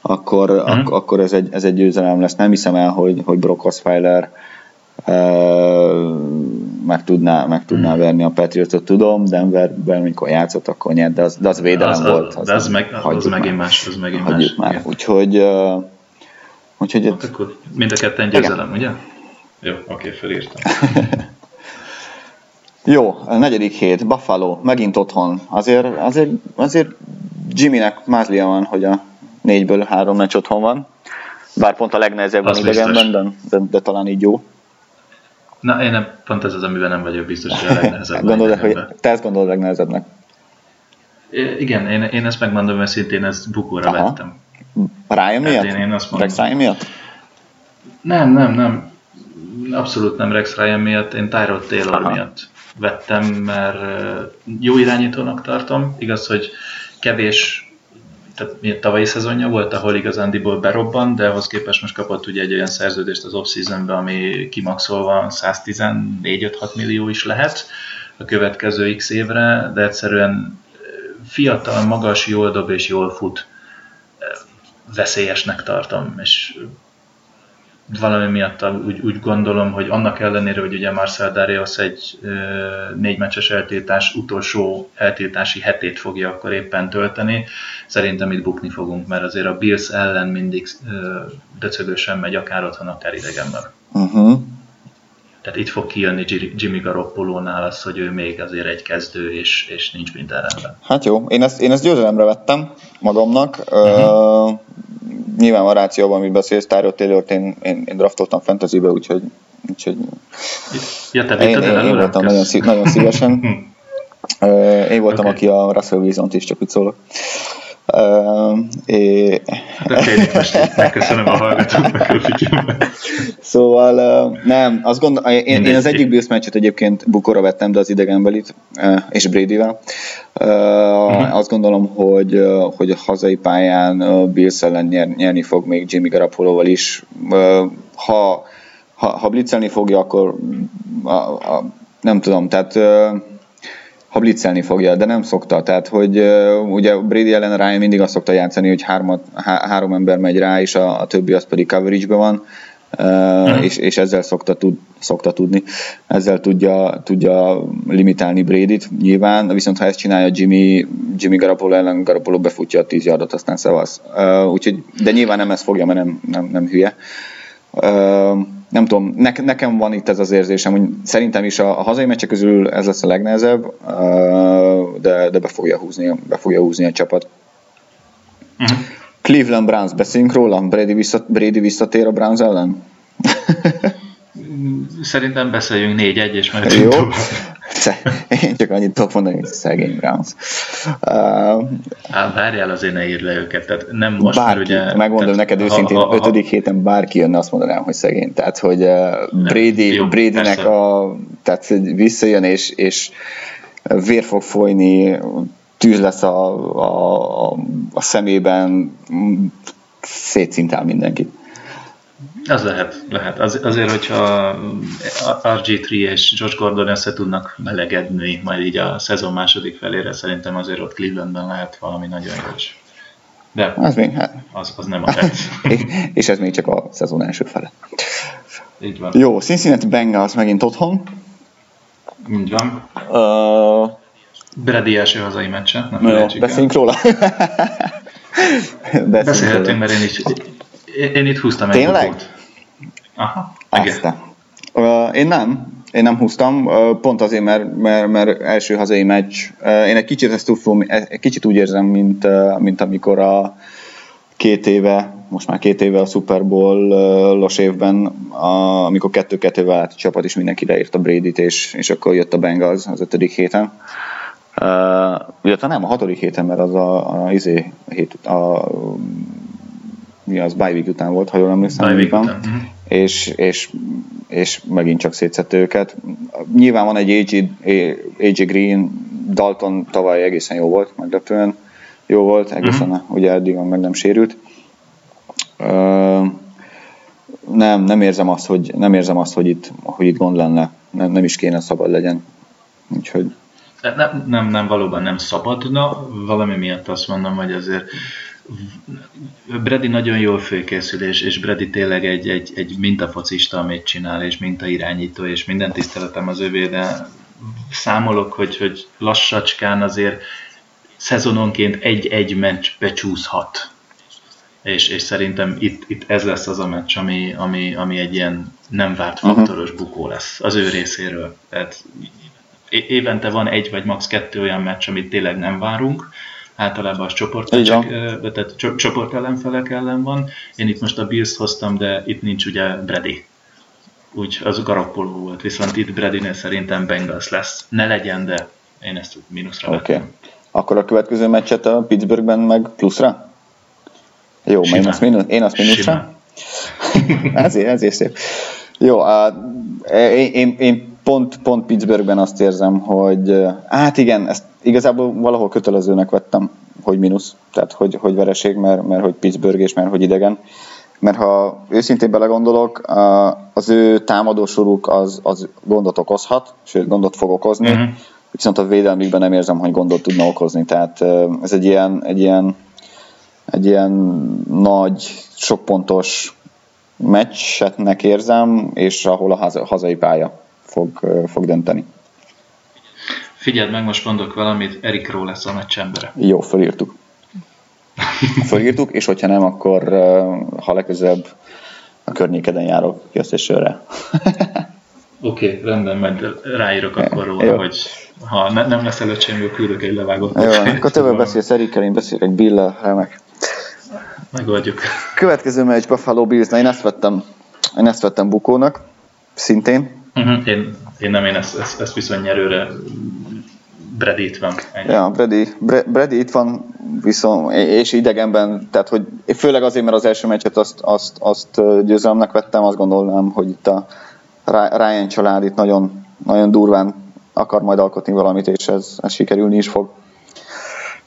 akkor, uh-huh. ak- akkor ez, egy, ez egy győzelem lesz. Nem hiszem el, hogy, hogy Brock Osweiler meg tudná, meg tudná uh-huh. verni a Patriotot, tudom, Denverben, mikor játszott, akkor nyert, de az, de az védelem az, volt. Az, de az, meg, az megint más, az megint más. Már. Úgyhogy, uh, úgyhogy hát akkor mind a ketten győzelem, igen. ugye? Jó, oké, okay, felírtam. Jó, a negyedik hét, Buffalo, megint otthon. Azért, azért, azért Jimmynek mázlia van, hogy a négyből három meccs otthon van. Bár pont a legnehezebb van idegenben, de, de, de, talán így jó. Na, én nem, pont ez az, amiben nem vagyok biztos, hogy a legnehezebb. gondolod, hogy te ezt gondolod legnehezebbnek? I- igen, én, én ezt megmondom őszintén, ezt bukóra Aha. vettem. Ryan miatt? Én, én azt mondom. Rex Ryan miatt? Nem, nem, nem. Abszolút nem Rex Ryan miatt, én Tyrod Taylor Aha. miatt vettem, mert jó irányítónak tartom. Igaz, hogy kevés tehát mi tavalyi szezonja volt, ahol igazándiból berobban, de ahhoz képest most kapott ugye egy olyan szerződést az off ami kimaxolva 114-5-6 millió is lehet a következő x évre, de egyszerűen fiatal, magas, jól dob és jól fut veszélyesnek tartom, és valami miatt úgy, úgy gondolom, hogy annak ellenére, hogy ugye Marcel Darius egy ö, négy meccses eltiltás utolsó eltiltási hetét fogja akkor éppen tölteni, szerintem itt bukni fogunk, mert azért a Bills ellen mindig ö, döcögősen megy, akár otthon, akár idegenben. Uh-huh. Tehát itt fog kijönni Jimmy Garoppolo-nál az, hogy ő még azért egy kezdő, és, és nincs minden rendben. Hát jó, én ezt, én ezt győzelemre vettem magamnak. Uh-huh. Uh, nyilván a rációban, amit beszélsz, Tyrod taylor én, én, én draftoltam fantasybe, úgyhogy, úgyhogy ja, te én, én, én voltam nagyon, szí, nagyon szívesen. uh, én voltam, okay. aki a Russell Wilson-t is, csak úgy szólok. Uh, é... Megköszönöm a hallgatóknak a Szóval uh, nem, azt gondol, én, én az egyik Bills meccset egyébként bukora vettem, de az idegenbelit, uh, és Brady-vel. Uh, uh-huh. Azt gondolom, hogy, uh, hogy a hazai pályán uh, Bills ellen nyer, nyerni fog még Jimmy Garoppolo-val is. Uh, ha, ha, ha blitzelni fogja, akkor uh, uh, nem tudom, tehát uh, ha blitzelni fogja, de nem szokta. Tehát, hogy ugye Brady ellen Ryan mindig azt szokta játszani, hogy hármat, há, három ember megy rá, és a, a többi az pedig coverage-be van, uh, uh-huh. és, és ezzel szokta, tud, szokta tudni, ezzel tudja, tudja limitálni Brady-t nyilván, viszont ha ezt csinálja Jimmy, Jimmy Garoppolo ellen, Garoppolo befutja a 10 yardot, aztán szevasz. Uh, úgyhogy, de nyilván nem ezt fogja, mert nem, nem, nem hülye. Uh, nem tudom, ne, nekem van itt ez az érzésem, hogy szerintem is a, a hazai meccsek közül ez lesz a legnehezebb, de, de be, fogja húzni, be fogja húzni a csapat. Uh-huh. Cleveland Browns, beszéljünk róla? Brady, visszat, Brady visszatér a Browns ellen? Szerintem beszéljünk 4-1, és majd Jó. Én csak annyit tudok mondani, hogy szegény Browns. Uh, hát várjál azért ne írd le őket, tehát nem most, bárki, ugye... Megmondom neked ha, őszintén, ha, ha, ötödik héten bárki jönne, azt mondanám, hogy szegény. Tehát, hogy uh, Brady, jó, Bradynek a, tehát visszajön, és, és vér fog folyni, tűz lesz a, a, a, a szemében, szétszintál mindenkit. Az lehet, lehet. Az, azért, hogyha RG3 és Josh Gordon össze tudnak melegedni majd így a szezon második felére, szerintem azért ott Clevelandben lehet valami nagyon jó is. De az, még, hát, az, az nem a tett. és, ez még csak a szezon első fele. Így van. Jó, Cincinnati Bengals megint otthon. Így van. Uh, Brady első hazai meccse. Jó, beszéljünk róla. Beszélhetünk, mert én is én itt húztam egy Tényleg? Aha. Aztán. Uh, én nem. Én nem húztam, uh, pont azért, mert, mert, mert első hazai meccs. Uh, én egy kicsit ezt úgy, egy kicsit úgy érzem, mint, mint amikor a két éve, most már két éve a Super Bowl uh, los évben, a, amikor kettő-kettővel állt a csapat, és mindenki leírta Brady-t, és, és akkor jött a Bengals az ötödik héten. Uh, illetve nem, a hatodik héten, mert az a, a, izé, a, hét, a mi az, bye után volt, ha jól emlékszem. Bye után. Uh-huh. És, és, és megint csak szétszette őket. Nyilván van egy AJ, AJ Green, Dalton tavaly egészen jó volt, meglepően jó volt, egészen uh-huh. ugye eddig meg nem sérült. Nem, nem érzem azt, hogy, nem érzem azt, hogy itt, hogy itt gond lenne. Nem, nem is kéne szabad legyen. Úgyhogy... Nem, nem, nem, valóban nem szabadna. Valami miatt azt mondom, hogy azért Brady nagyon jól főkészül, és, és Brady tényleg egy, egy, egy mintafocista, amit csinál, és mintairányító, és minden tiszteletem az övé, de számolok, hogy, hogy lassacskán azért szezononként egy-egy meccs becsúszhat. és, és szerintem itt, itt ez lesz az a meccs, ami, ami, ami egy ilyen nem várt faktoros uh-huh. bukó lesz az ő részéről. Tehát évente van egy vagy max. kettő olyan meccs, amit tényleg nem várunk, általában az csoport, tehát csoport ellenfelek ellen van. Én itt most a Bills hoztam, de itt nincs ugye Brady. Úgy az Garoppolo volt, viszont itt Bradynél szerintem Bengals lesz. Ne legyen, de én ezt mínuszra Oké. Okay. Akkor a következő meccset a Pittsburghben meg pluszra? Jó, én azt, mínusz, én azt mínuszra? ezért, ezért szép. Jó, uh, én, én, én pont, pont Pittsburghben azt érzem, hogy hát igen, ezt igazából valahol kötelezőnek vettem, hogy mínusz, tehát hogy, hogy vereség, mert, mert hogy Pittsburgh és mert hogy idegen. Mert ha őszintén belegondolok, az ő támadósoruk az, az gondot okozhat, sőt gondot fog okozni, uh-huh. viszont a védelmükben nem érzem, hogy gondot tudna okozni. Tehát ez egy ilyen, egy ilyen, egy ilyen nagy, sokpontos meccsetnek érzem, és ahol a hazai pálya fog, fog dönteni. Figyeld meg, most mondok valamit, Erikról lesz a meccs embere. Jó, felírtuk. Felírtuk, és hogyha nem, akkor ha legközelebb a környékeden járok kiasztésőre. Oké, okay, rendben, majd ráírok akkor róla, Jó. hogy ha ne, nem lesz előtt küldök egy levágott. Jó, akkor többet beszélsz Erikkel, én beszélek Bill-lel, remek. Megoldjuk. Következő meccs Buffalo Bills, na én ezt vettem, én ezt vettem bukónak, szintén. Uh-huh. Én, én nem, én ezt, ezt, ezt viszont nyerőre Brady itt van. Ennyi. Ja, Brady, Brady itt van, viszont, és idegenben, tehát hogy főleg azért, mert az első meccset azt, azt, azt győzelemnek vettem, azt gondolnám, hogy itt a Ryan család itt nagyon, nagyon durván akar majd alkotni valamit, és ez, ez sikerülni is fog.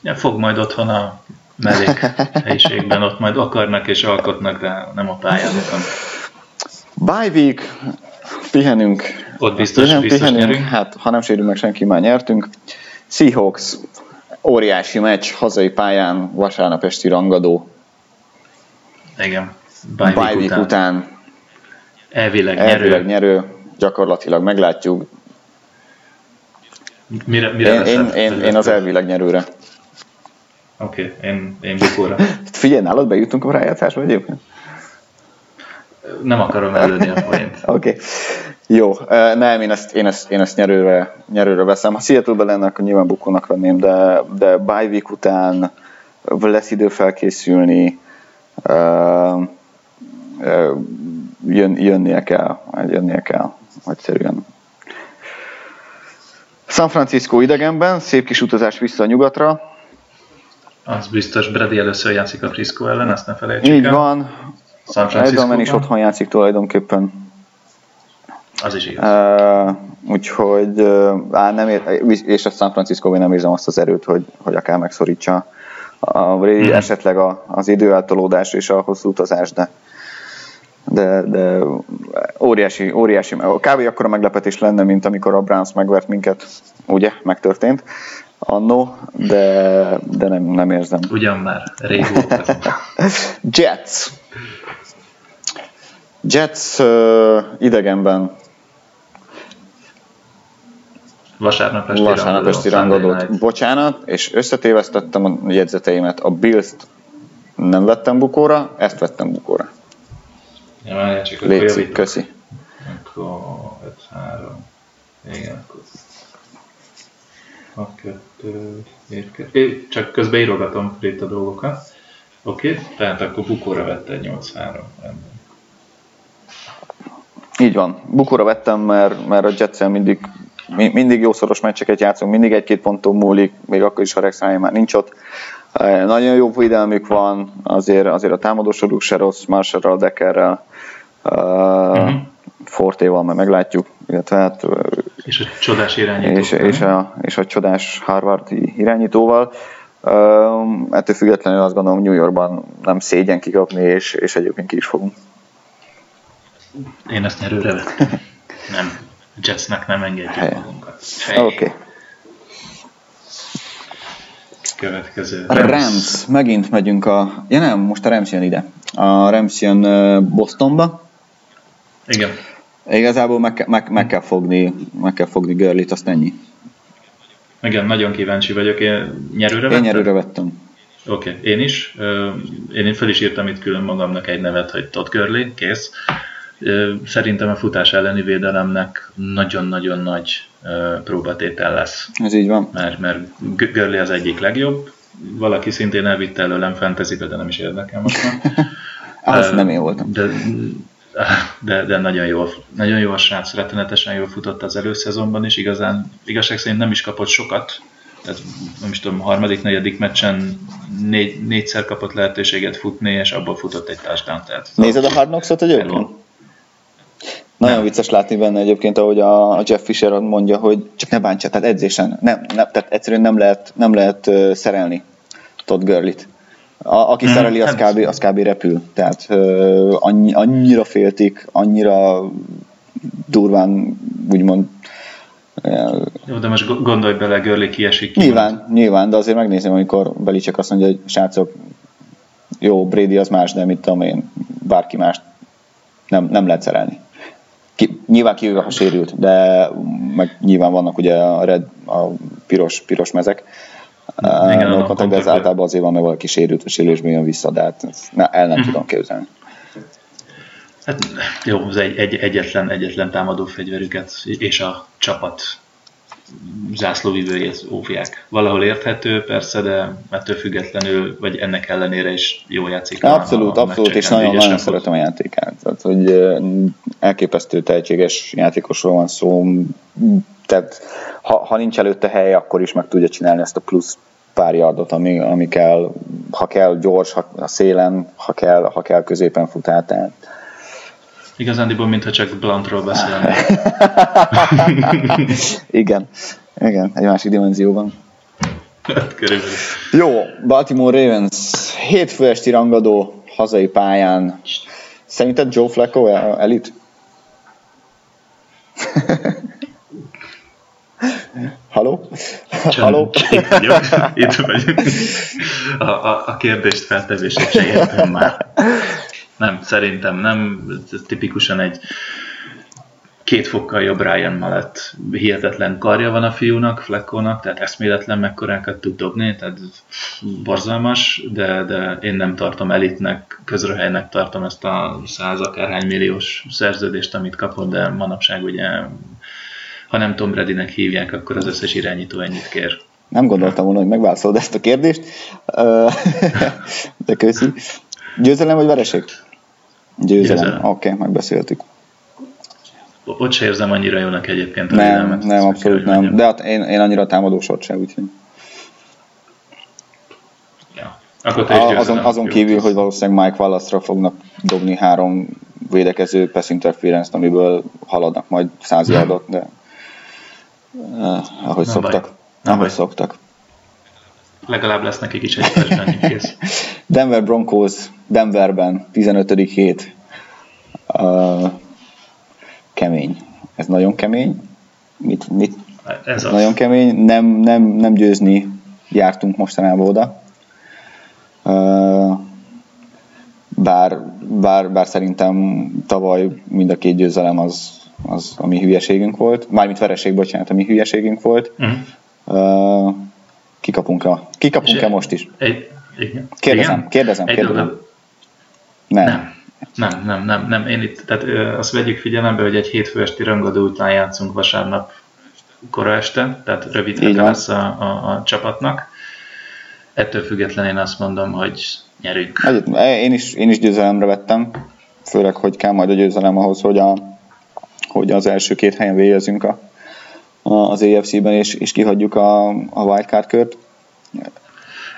Ja, fog majd otthon a mellék helyiségben, ott majd akarnak és alkotnak, de nem a pályázaton. Bye week, pihenünk. Ott biztos, Pihen, biztos pihenünk, nyerünk. Hát, ha nem sérül meg senki, már nyertünk. Seahawks, óriási meccs, hazai pályán, vasárnap esti rangadó. Igen. Bye week után. után. Elvileg, elvileg nyerő. nyerő. Gyakorlatilag meglátjuk. Mire, mire én, én, én, én az elvileg nyerőre. Oké, okay, én, én bukóra. Figyelj, nálad bejutunk a rájátszásba egyébként? Nem akarom előni a point. Oké. Okay. Jó, nem, én ezt, én ezt, én ezt nyerőre, nyerőre veszem. Ha seattle lenne, akkor nyilván bukónak venném, de, de bye week után lesz idő felkészülni, jön, jönnie kell, jönnie kell, egyszerűen. San Francisco idegenben, szép kis utazás vissza a nyugatra. Az biztos, Brady először játszik a Frisco ellen, ezt ne felejtsük Így el. van, San Edelman is otthon játszik tulajdonképpen. Az is igaz. Uh, úgyhogy, uh, á, nem ér, és a San francisco nem érzem azt az erőt, hogy, hogy akár megszorítsa a Brady, mm. esetleg a, az időeltolódás és a hosszú utazás, de, de, de óriási, óriási, kb. akkor a meglepetés lenne, mint amikor a Browns megvert minket, ugye, megtörtént annó, de, de nem, nem érzem. Ugyan már, régóta. Jets. Jets uh, idegenben Vasárnap esti, Vasárnap esti rangadót. Bocsánat, és összetévesztettem a jegyzeteimet. A Bills-t nem vettem bukóra, ezt vettem bukóra. Ja, már csak Létszik, köszi. Akkor 5-3. Igen, akkor a kettő, érke. csak közben írogatom itt a dolgokat. Oké, okay. tehát akkor bukóra vette 8-3. Rendben. Így van. Bukóra vettem, mert, mert a jets mindig, mindig jó szoros meccseket játszunk, mindig egy-két ponton múlik, még akkor is, ha Rex Ryan már nincs ott. Nagyon jó védelmük van, azért, azért a támadósoruk se rossz, Marshallral, Deckerrel, uh-huh. Fortéval, mert meglátjuk, illetve hát, és a csodás irányítóval. És, és, a, és a csodás Harvardi irányítóval. Uh, ettől függetlenül azt gondolom New Yorkban nem szégyen kikapni, és, és egyébként ki is fogunk. Én ezt nyerőre vettem. nem. Jetsnek nem engedjük Helyen. magunkat. Oké. Okay. Következő. A Rams. Rams. Megint megyünk a... Ja nem, most a Rams jön ide. A Rams jön Bostonba. Igen. Igazából meg, meg, meg, kell fogni, meg kell fogni Görlit, azt ennyi. Igen, nagyon kíváncsi vagyok. Én nyerőre vettem? Én nyerőre vettem. Oké, okay. én is. Én fel is írtam itt külön magamnak egy nevet, hogy Todd Gurley, kész. Szerintem a futás elleni védelemnek nagyon-nagyon nagy próbatétel lesz. Ez így van. Mert, mert Gurley az egyik legjobb, valaki szintén elvitte előlem fantasy de nem is érdekel most már. Az nem én voltam. De, de, de nagyon, jó, nagyon jó a srác, rettenetesen jól futott az előszezonban is, igazán, igazság szerint nem is kapott sokat, tehát nem is tudom, harmadik, negyedik meccsen négy, négyszer kapott lehetőséget futni, és abból futott egy touchdown. Tehát Nézed a Hard Knocks-ot egyébként? Nagyon vicces látni benne egyébként, ahogy a Jeff Fisher mondja, hogy csak ne bántsa, tehát edzésen, nem, nem, tehát egyszerűen nem lehet, nem lehet szerelni Todd Gurlit. A, aki mm, szereli, az kb, az kb. repül. Tehát annyi, annyira féltik, annyira durván, úgymond jó, de most gondolj bele, Görli kiesik ki. Nyilván, nyilván, de azért megnézem, amikor Belicek azt mondja, hogy srácok, jó, Brady az más, de mit tudom én, bárki más nem, nem lehet szerelni. Ki, nyilván kivéve, ha sérült, de meg nyilván vannak ugye a red, a piros, piros mezek, igen, no contact, de ez általában azért van, mert valaki sérült, a sérülésben jön vissza, de hát na, el nem uh-huh. tudom képzelni. Hát jó, az egy, egy, egyetlen, egyetlen támadó fegyverüket és a csapat zászlóvivőjét óvják. Valahol érthető, persze, de ettől függetlenül, vagy ennek ellenére is jó játszik. Abszolút, a, abszolút, és nagyon, nagyon szeretem a játékát. Tehát, hogy elképesztő tehetséges játékosról van szó, tehát ha, ha nincs előtte hely, akkor is meg tudja csinálni ezt a plusz pár yardot, ami, ami kell, ha kell gyors, ha, a szélen, ha kell, ha kell középen fut át. Tehát Igazándiból, mintha csak Bluntról beszélnék. igen, igen, egy másik dimenzióban. Hát, körülbelül. Jó, Baltimore Ravens, hétfő esti rangadó hazai pályán. Szerinted Joe Flacco elit? Haló? Haló? Itt vagyok. Itt vagyok. A, a, a kérdést feltevését se értem már. Nem, szerintem nem. Ez tipikusan egy két fokkal jobb Ryan mellett hihetetlen karja van a fiúnak, Fleckónak, tehát eszméletlen mekkorákat tud dobni, tehát borzalmas, de, de én nem tartom elitnek, közröhelynek tartom ezt a száz akárhány milliós szerződést, amit kapott, de manapság ugye, ha nem Tom Bradynek hívják, akkor az összes irányító ennyit kér. Nem gondoltam volna, hogy megválaszolod ezt a kérdést, de köszi. Győzelem vagy vereség? Győzelem. Oké, okay, megbeszéltük. Ott se érzem annyira jónak egyébként a Nem, védelmet, nem, abszolút nem. De hát én, én annyira támadó sort sem, úgyhogy... Ja. Akkor te is azon, azon kívül, hogy valószínűleg Mike Wallace-ra fognak dobni három védekező pass interference amiből haladnak majd száz yardot, de eh, ahogy nem szoktak. Baj. Nem ahogy baj. szoktak. Legalább lesz nekik is egy touchdown kész. Denver Broncos Denverben 15. hét. Uh, kemény. Ez nagyon kemény. Mit, mit? Ez az. Nagyon kemény. Nem, nem, nem győzni jártunk mostanában oda. Uh, bár, bár, bár szerintem tavaly mind a két győzelem az, az a mi hülyeségünk volt. Mármint vereség, bocsánat, a mi hülyeségünk volt. Uh-huh. Uh, kikapunk-e, kikapunk-e most is? Egy, igen. Kérdezem, igen? kérdezem, kérdezem. Nem. nem. Nem, nem, nem, nem. Én itt, tehát ö, azt vegyük figyelembe, hogy egy hétfő esti rangadó után játszunk vasárnap kora este, tehát rövid lesz a, a, a csapatnak. Ettől függetlenül én azt mondom, hogy nyerünk. Én is, én is győzelemre vettem, főleg, hogy kell majd a győzelem ahhoz, hogy, a, hogy az első két helyen végezzünk a, az AFC-ben, és, és kihagyjuk a, a wildcard kört.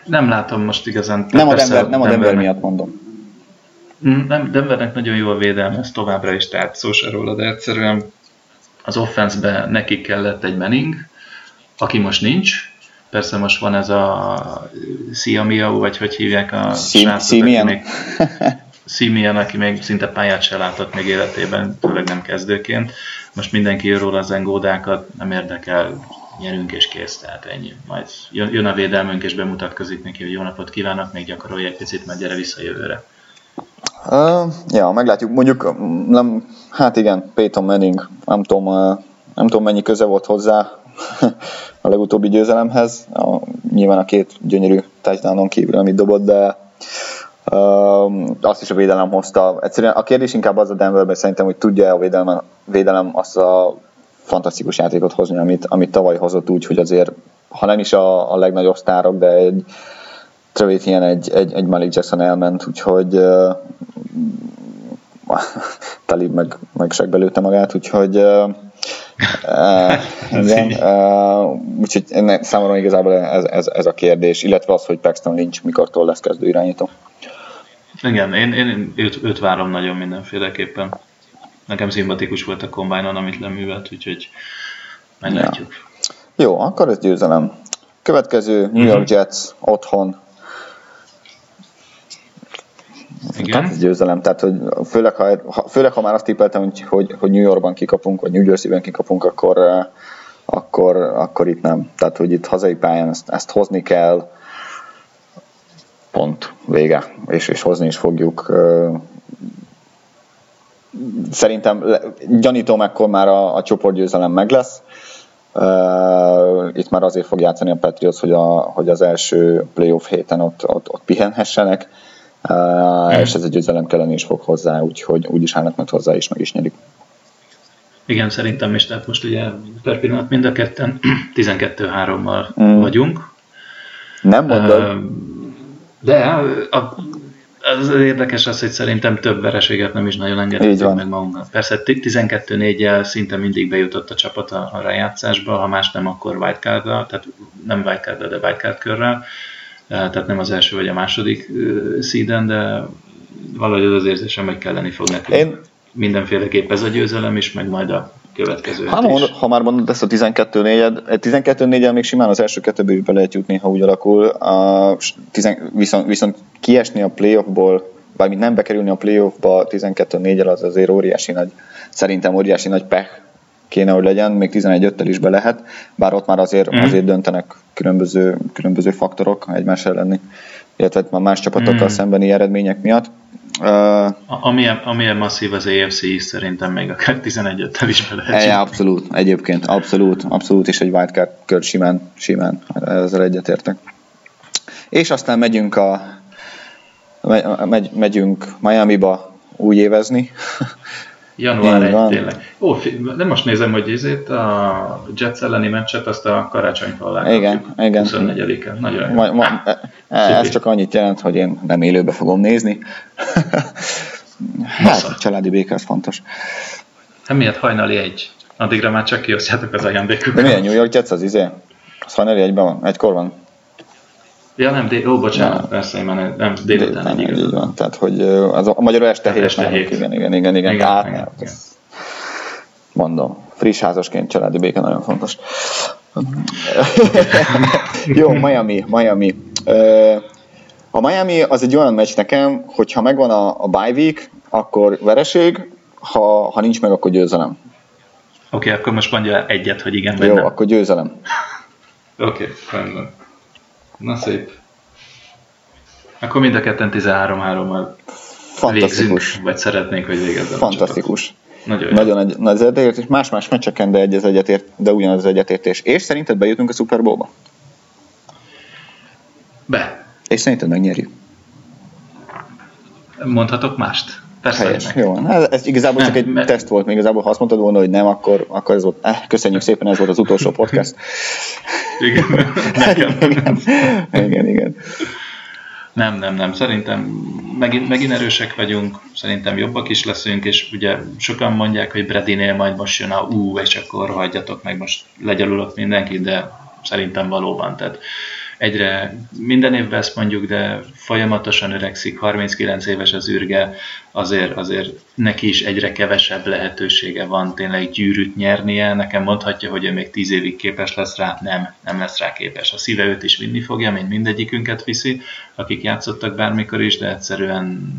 Nem látom most igazán. Nem a Denver, nem a Denver miatt mondom. Mm, nem, Denvernek nagyon jó a védelme, ez továbbra is, tehát szó se róla, de egyszerűen az offenszbe neki kellett egy Manning, aki most nincs. Persze most van ez a Siamiau, vagy hogy hívják a srácot, aki még, Simeon, aki még szinte pályát se látott még életében, főleg nem kezdőként. Most mindenki jön róla az engódákat, nem érdekel, nyerünk és kész, tehát ennyi. Majd jön a védelmünk és bemutatkozik neki, hogy jó napot kívánok, még gyakorolj egy picit, majd gyere vissza jövőre. Uh, ja, meglátjuk. Mondjuk, nem, hát igen, Peyton Manning, nem tudom, uh, nem tudom mennyi köze volt hozzá, a legutóbbi győzelemhez. A, nyilván a két gyönyörű touchdownon kívül, amit dobott, de azt is a védelem hozta. Egyszerűen a kérdés inkább az a Denverben szerintem, hogy tudja a védelem, védelem azt a fantasztikus játékot hozni, amit, amit tavaly hozott úgy, hogy azért, ha nem is a, a legnagyobb sztárok, de egy Trevétien egy, egy, egy Malik Jackson elment, úgyhogy uh, Talib meg, meg belőtte magát, úgyhogy uh, uh, igen, uh, úgyhogy számomra igazából ez, ez, ez, a kérdés, illetve az, hogy Paxton Lynch mikortól lesz kezdő irányító. Igen, én, én őt, őt várom nagyon mindenféleképpen. Nekem szimpatikus volt a kombájnon, amit leművelt, úgyhogy meglátjuk. Ja. Jó, akkor ez győzelem. Következő New York mhm. Jets otthon igen. Tehát győzelem. Tehát, hogy főleg, ha, főleg, ha már azt tippeltem, hogy, hogy, hogy New Yorkban kikapunk, vagy New Jersey-ben kikapunk, akkor, eh, akkor, akkor itt nem. Tehát, hogy itt hazai pályán ezt, ezt hozni kell, pont, vége, és, és hozni is fogjuk. Szerintem gyanítom, akkor már a, a csoportgyőzelem meg lesz. Uh, itt már azért fog játszani a Patriots, hogy, a, hogy az első playoff héten ott, ott, ott pihenhessenek és ez egy győzelem kellene is fog hozzá, úgyhogy úgy is állnak majd hozzá, és meg is nyerik. Igen, szerintem is, tehát most ugye per pillanat mind a ketten 12-3-mal mm. vagyunk. Nem mondod? De a, az érdekes az, hogy szerintem több vereséget nem is nagyon engedhetünk meg magunknak. Persze 12-4-jel szinte mindig bejutott a csapat a, a rájátszásba, ha más nem, akkor wildcard tehát nem wildcard de wildcard körrel tehát nem az első vagy a második szíden, de valahogy az az érzésem, hogy kelleni fog nekünk. Én... Mindenféleképp ez a győzelem is, meg majd a következő ha, mondod, ha már mondod ezt a 12-4-et, 12 még simán az első kettőből is be lehet jutni, ha úgy alakul, a, tizen, viszont, viszont kiesni a playoffból, bármint nem bekerülni a playoffba 12-4-el az azért óriási nagy, szerintem óriási nagy pech kéne, hogy legyen, még 11-5-tel is be lehet, bár ott már azért, mm. azért döntenek különböző, különböző faktorok egymás elleni, illetve már más csapatokkal mm. szembeni eredmények miatt. Uh, amilyen, amilyen masszív az AFC is szerintem még akár 11-tel is be lehet. Ja, abszolút, egyébként, abszolút, abszolút, és egy wildcard kör simán, simán, ezzel egyetértek. És aztán megyünk a megy, megyünk Miami-ba úgy évezni, Január 1 van. tényleg. Ó, de most nézem, hogy ezért a Jets elleni meccset azt a karácsonyfa alá Igen, igen. 24-en. Nagyon ma, ma, e, e, ez csak annyit jelent, hogy én nem élőbe fogom nézni. hát, a családi béke az fontos. Miért hajnali egy? Addigra már csak kiosztjátok az ajándékokat. De milyen New York Jets az izé? Az hajnali egyben van? Egykor van? Ja, nem, dé- ó, bocsánat, nem. persze, én már nem, délután egy így van. Tehát, hogy az a magyar este hét este hét. Igen, igen, igen, igen. igen, Át, igen, igen. Mondom, friss házasként családi béke nagyon fontos. Jó, Miami, Miami. A Miami az egy olyan meccs nekem, hogyha megvan a, a bye week, akkor vereség, ha, ha nincs meg, akkor győzelem. Oké, okay, akkor most mondja egyet, hogy igen, Jó, nem. akkor győzelem. Oké, okay, rendben. Na szép. Akkor mind a ketten 13-3-mal végzünk, vagy szeretnénk, hogy végezzen Fantasztikus. Nagyon, Nagyon egy, nagy az egyetértés, más-más meccseken, de egy az egyetért, de ugyanaz az egyetértés. És szerinted bejutunk a Super Bowl-ba? Be. És szerinted megnyerjük? Mondhatok mást? Persze, Helyes. Jó, ez, ez igazából nem, csak egy mert... teszt volt, még igazából ha azt mondtad volna, hogy nem, akkor, akkor ez volt, eh, köszönjük szépen, ez volt az utolsó podcast. igen, nekem. igen, igen, igen. Nem, nem, nem. Szerintem megint, megint erősek vagyunk, szerintem jobbak is leszünk, és ugye sokan mondják, hogy Bradinél majd most jön a ú, és akkor hagyjatok meg, most legyalulok mindenkit, de szerintem valóban. Tehát egyre minden évben ezt mondjuk, de folyamatosan öregszik, 39 éves az űrge, azért, azért neki is egyre kevesebb lehetősége van tényleg gyűrűt nyernie. Nekem mondhatja, hogy ő még 10 évig képes lesz rá, nem, nem lesz rá képes. A szíve őt is vinni fogja, mint mindegyikünket viszi, akik játszottak bármikor is, de egyszerűen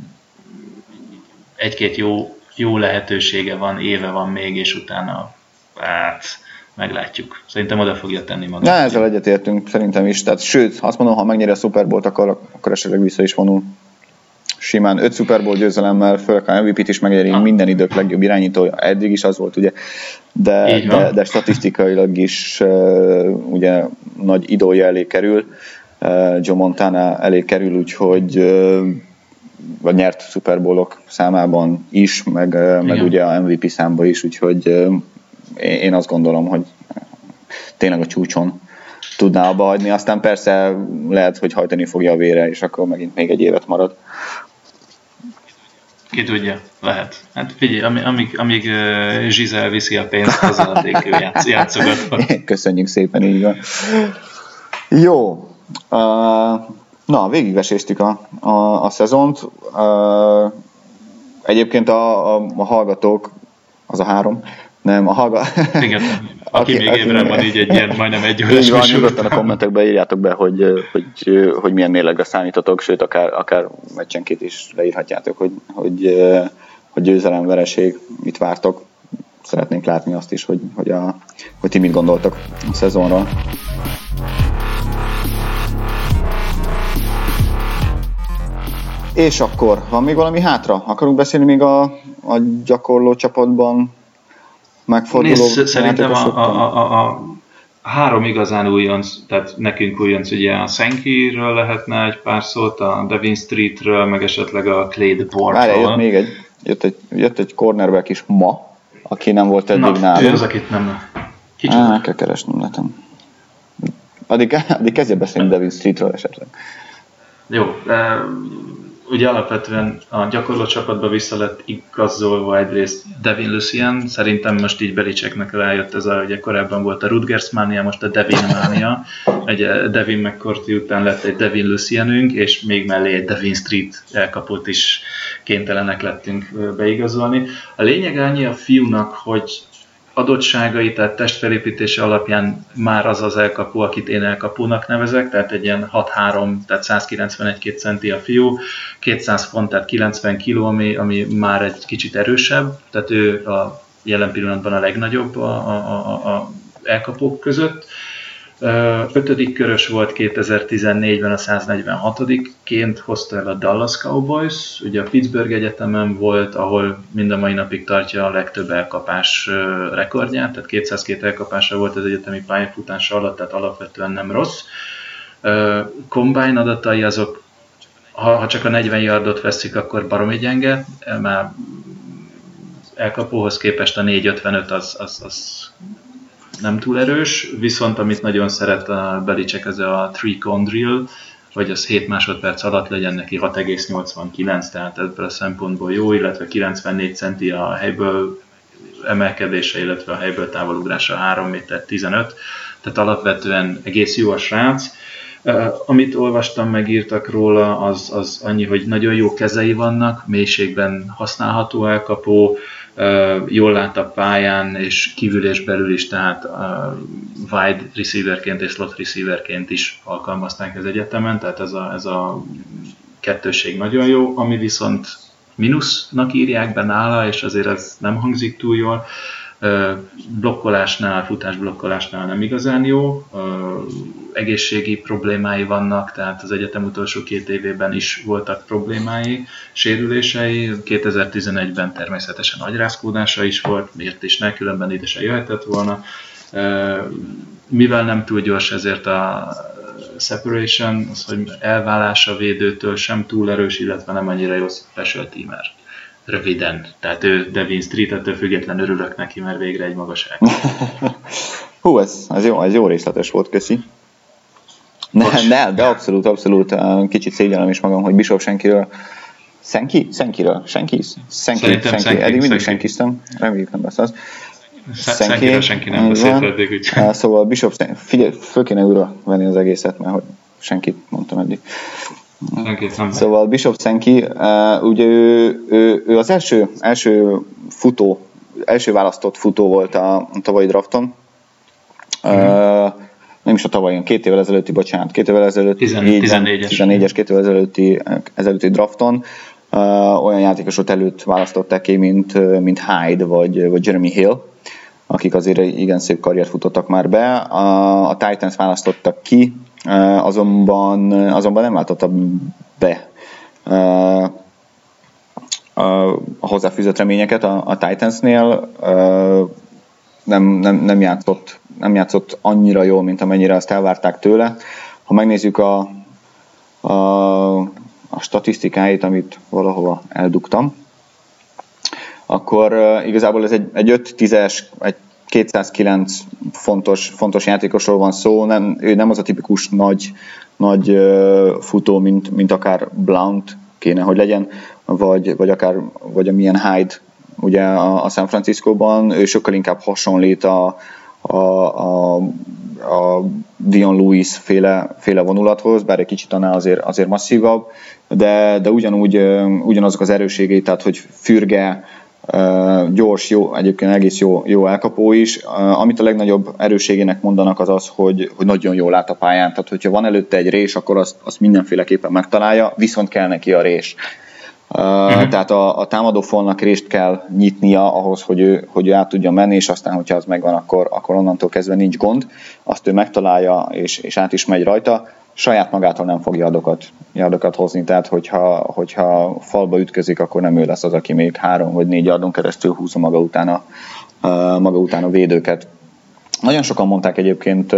egy-két jó, jó lehetősége van, éve van még, és utána hát meglátjuk. Szerintem oda fogja tenni magát. Ne, ezzel egyetértünk, szerintem is. Tehát, sőt, azt mondom, ha megnyeri a Super Bowl-t, akkor, akkor esetleg vissza is vonul. simán öt Super Bowl győzelemmel, főleg a MVP-t is megnyerik, ah. minden idők legjobb irányítója, eddig is az volt, ugye, de, de, de statisztikailag is uh, ugye nagy idója elé kerül, uh, Joe Montana elé kerül, úgyhogy uh, vagy nyert Super Bowlok számában is, meg, meg ugye a MVP számban is, úgyhogy én azt gondolom, hogy tényleg a csúcson tudná abba hagyni, aztán persze lehet, hogy hajtani fogja a vére, és akkor megint még egy évet marad. Ki tudja, lehet. Hát figyelj, amíg, amíg, amíg uh, Zsizel viszi a pénzt, az addig ő játsz, játszogatva. Köszönjük szépen, így van. Jó. Uh, na, végigveséztük a, a, a szezont. Uh, egyébként a, a, a hallgatók, az a három, nem, a hallga... Igen, aki, aki még ébren van, így egy ilyen majdnem egy órás Így van, nyugodtan a kommentekbe írjátok be, hogy, hogy, hogy milyen mérlegre számítotok, sőt, akár, akár meccsenként is leírhatjátok, hogy, hogy, hogy győzelem, vereség, mit vártok. Szeretnénk látni azt is, hogy, hogy, a, hogy ti mit gondoltok a szezonról. És akkor, van még valami hátra? Akarunk beszélni még a, a gyakorló csapatban megforduló Nézd, szerintem a, a, a, a, három igazán újonc, tehát nekünk újonc, ugye a Senkiről lehetne egy pár szót, a Devin Streetről, meg esetleg a Clay Bortról. Jött még egy, jött egy, jött egy cornerback is ma, aki nem volt eddig Na, nálunk. az, akit nem. Kicsit. Á, kell keresnem, lehetem. Addig, addig kezdje beszélni Devin Streetről esetleg. Jó, ugye alapvetően a gyakorló csapatba vissza lett igazolva egyrészt Devin Lucian, szerintem most így Belicseknek rájött ez a, ugye korábban volt a Rutgers mánia, most a Devin mánia, egy Devin McCourty után lett egy Devin Lucianünk, és még mellé egy Devin Street elkapott is kénytelenek lettünk beigazolni. A lényeg annyi a fiúnak, hogy adottságai, tehát testfelépítése alapján már az az elkapó, akit én elkapónak nevezek, tehát egy ilyen 6-3, tehát 191 centi a fiú, 200 font, tehát 90 kg, ami, ami már egy kicsit erősebb, tehát ő a jelen pillanatban a legnagyobb a, a, a, a elkapók között Ötödik körös volt 2014-ben a 146-ként hozta el a Dallas Cowboys, ugye a Pittsburgh Egyetemen volt, ahol mind a mai napig tartja a legtöbb elkapás rekordját, tehát 202 elkapása volt az egyetemi pályafutása alatt, tehát alapvetően nem rossz. Combine adatai azok, ha, csak a 40 yardot veszik, akkor baromi gyenge, már elkapóhoz képest a 455 az, az, az nem túl erős, viszont amit nagyon szeret a Belicek, ez a three cone drill, hogy az 7 másodperc alatt legyen neki 6,89, tehát ebből a szempontból jó, illetve 94 centi a helyből emelkedése, illetve a helyből távolugrása 3 méter 15, tehát alapvetően egész jó a srác. Amit olvastam, megírtak róla, az, az annyi, hogy nagyon jó kezei vannak, mélységben használható elkapó, jól lát a pályán, és kívül és belül is, tehát wide receiverként és slot receiverként is alkalmazták az egyetemen, tehát ez a, ez a kettőség nagyon jó, ami viszont mínusznak írják be nála, és azért ez nem hangzik túl jól, blokkolásnál, futásblokkolásnál nem igazán jó, egészségi problémái vannak, tehát az egyetem utolsó két évében is voltak problémái, sérülései, 2011-ben természetesen agyrázkódása is volt, miért is ne, különben ide se jöhetett volna. Mivel nem túl gyors, ezért a separation, az, hogy elválás a védőtől sem túl erős, illetve nem annyira jó special teamer röviden. Tehát ő Devin Street, ettől független örülök neki, mert végre egy magaság. Hú, ez, ez, jó, ez jó részletes volt, köszi. Ne, ne, de abszolút, abszolút kicsit szégyellem is magam, hogy Bishop senkiről Senki? Senkiről? Senki? Senki, Szerintem senki. senki. Eddig mindig senkiztem. Reméljük nem lesz az. Senki, senki nem beszélt eddig, úgy. Szóval Bishop, figyelj, föl kéne újra venni az egészet, mert hogy senkit mondtam eddig. Szóval Bishop Senki, uh, ugye ő, ő, ő, az első, első futó, első választott futó volt a, a tavalyi drafton. Uh, nem is a tavalyi, két évvel ezelőtti, bocsánat, két évvel ezelőtti, 14-es, 14-es két évvel ezelőtti, ezelőtti drafton. Uh, olyan játékosot előtt választották ki, mint, mint Hyde vagy, vagy Jeremy Hill, akik azért igen szép karriert futottak már be. A, a Titans választottak ki, azonban, azonban nem váltotta be a hozzáfűzött reményeket a, a Titansnél. Nem, nem, nem, játszott, nem játszott annyira jól, mint amennyire azt elvárták tőle. Ha megnézzük a, a, a statisztikáit, amit valahova eldugtam, akkor igazából ez egy, egy 5-10-es, egy 209 fontos, fontos játékosról van szó, nem, ő nem az a tipikus nagy, nagy futó, mint, mint akár Blount kéne, hogy legyen, vagy, vagy akár vagy a milyen Hyde ugye a, a San Francisco-ban, ő sokkal inkább hasonlít a, a, a, a Dion Lewis féle, féle vonulathoz, bár egy kicsit annál azért, azért masszívabb, de, de ugyanúgy ugyanazok az erőségei, tehát hogy fürge, gyors, jó, egyébként egész jó, jó elkapó is. Amit a legnagyobb erőségének mondanak az az, hogy, hogy nagyon jól lát a pályán, tehát hogyha van előtte egy rés, akkor azt, azt mindenféleképpen megtalálja, viszont kell neki a rés. Uh-huh. Tehát a, a támadó falnak rést kell nyitnia ahhoz, hogy ő, hogy ő át tudja menni, és aztán, hogyha az megvan, akkor, akkor onnantól kezdve nincs gond. Azt ő megtalálja, és, és át is megy rajta saját magától nem fog yardokat, yardokat hozni, tehát hogyha, hogyha falba ütközik, akkor nem ő lesz az, aki még három vagy négy yardon keresztül húzza maga utána, maga utána védőket. Nagyon sokan mondták egyébként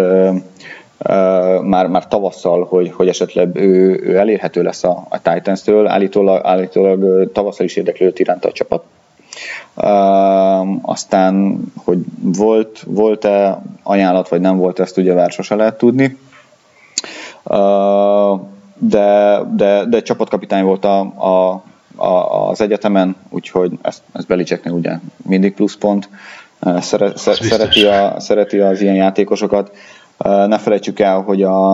már, már tavasszal, hogy, hogy esetleg ő, ő elérhető lesz a, a Titans-től, állítólag, állítólag tavasszal is érdeklődött iránta a csapat. Uh, aztán, hogy volt, volt-e ajánlat, vagy nem volt, ezt ugye vár sose lehet tudni de, de, de csapatkapitány volt a, a, a, az egyetemen, úgyhogy ezt, ezt Belicseknek ugye mindig pluszpont. Szere, szereti, a, szereti az ilyen játékosokat. Ne felejtsük el, hogy a,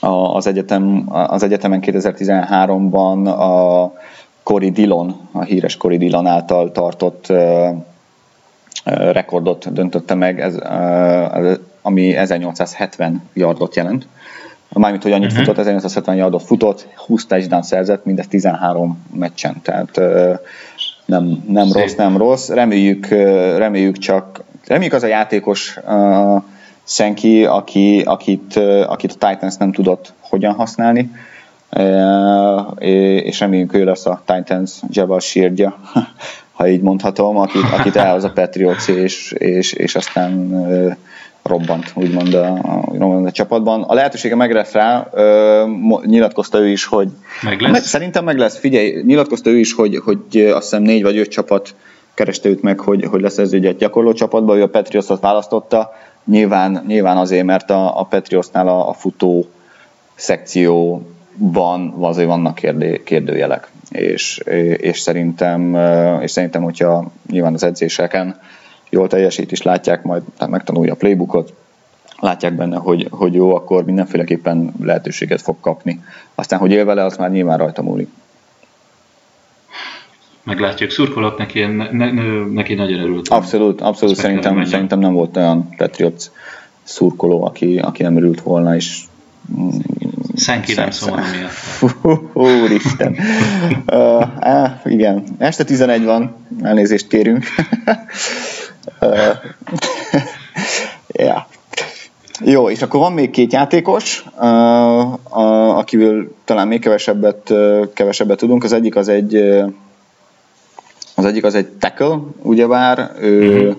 a, az, egyetem, az egyetemen 2013-ban a Cory Dillon, a híres Cory Dillon által tartott rekordot döntötte meg, ez, ami 1870 yardot jelent mármint, hogy annyit uh-huh. futott, 1870 yardot futott, 20 touchdown szerzett, mindez 13 meccsen, tehát nem, nem rossz, nem rossz. Reméljük, reméljük csak, reméljük az a játékos uh, senki, aki, akit, akit a Titans nem tudott hogyan használni, uh, és reméljük ő lesz a Titans Jabal Shirdja, ha így mondhatom, akit, akit elhoz a Patriots, és, és, és aztán uh, robbant, úgymond a, a, a csapatban. A lehetősége meg lesz rá, ö, nyilatkozta ő is, hogy meg lesz. szerintem meg lesz, figyelj, nyilatkozta ő is, hogy, hogy azt hiszem négy vagy öt csapat kereste őt meg, hogy, hogy lesz ez egy gyakorló csapatban, ő a Patriots-ot választotta, nyilván, nyilván azért, mert a, a Patriotsnál a, a futó szekcióban azért vannak kérdő, kérdőjelek, és, és, szerintem, és szerintem, hogyha nyilván az edzéseken jól teljesít is, látják majd, tehát megtanulja a playbookot, látják benne, hogy, hogy jó, akkor mindenféleképpen lehetőséget fog kapni. Aztán, hogy él vele, az már nyilván rajta múlik. Meglátjuk, szurkolok neki, ne, ne, neki nagyon örültem. Abszolút, abszolút szerintem, szerintem nem volt olyan Patriots szurkoló, aki, aki nem örült volna, és mm, Senki nem szól miatt. Úristen. uh, uh, igen, este 11 van, elnézést kérünk. ja. Jó, és akkor van még két játékos, akivel talán még kevesebbet, kevesebbet tudunk. Az egyik az egy az egyik az egy tackle, ugyebár, ő, uh-huh.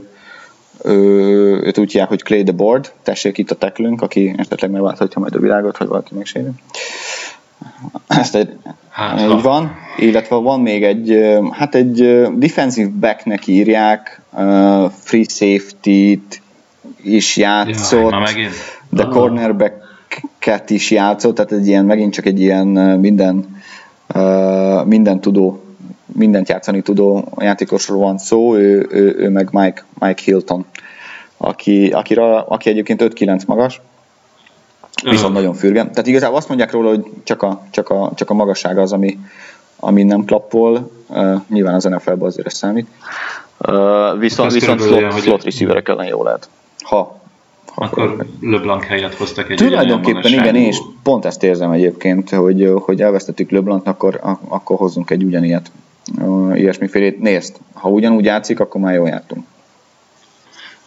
ő, őt úgy hívják, hogy Clay the Board, tessék itt a tacklünk, aki esetleg megválthatja majd a világot, hogy valaki megsérül. Ezt egy, hát, így van, illetve van még egy, hát egy defensive backnek írják, free safety-t is játszott, Jaj, de cornerback-et is játszott, tehát egy ilyen, megint csak egy ilyen minden, minden tudó, mindent játszani tudó játékosról van szó, ő, ő, ő meg Mike, Mike Hilton, aki, akira, aki egyébként 5-9 magas, viszont nagyon fürge. Tehát igazából azt mondják róla, hogy csak a, csak a, csak a magassága az, ami, ami nem klappol. Uh, nyilván az NFL-ben azért ez számít. Uh, viszont viszont slot, slot receiverek ellen jó lehet. Ha, ha akkor LeBlanc helyet hoztak egy Tulajdonképpen igen, én is pont ezt érzem egyébként, hogy, hogy elvesztettük LeBlanc, akkor, akkor hozzunk egy ugyanilyet. Uh, ilyesmifélét. Nézd, ha ugyanúgy játszik, akkor már jól jártunk.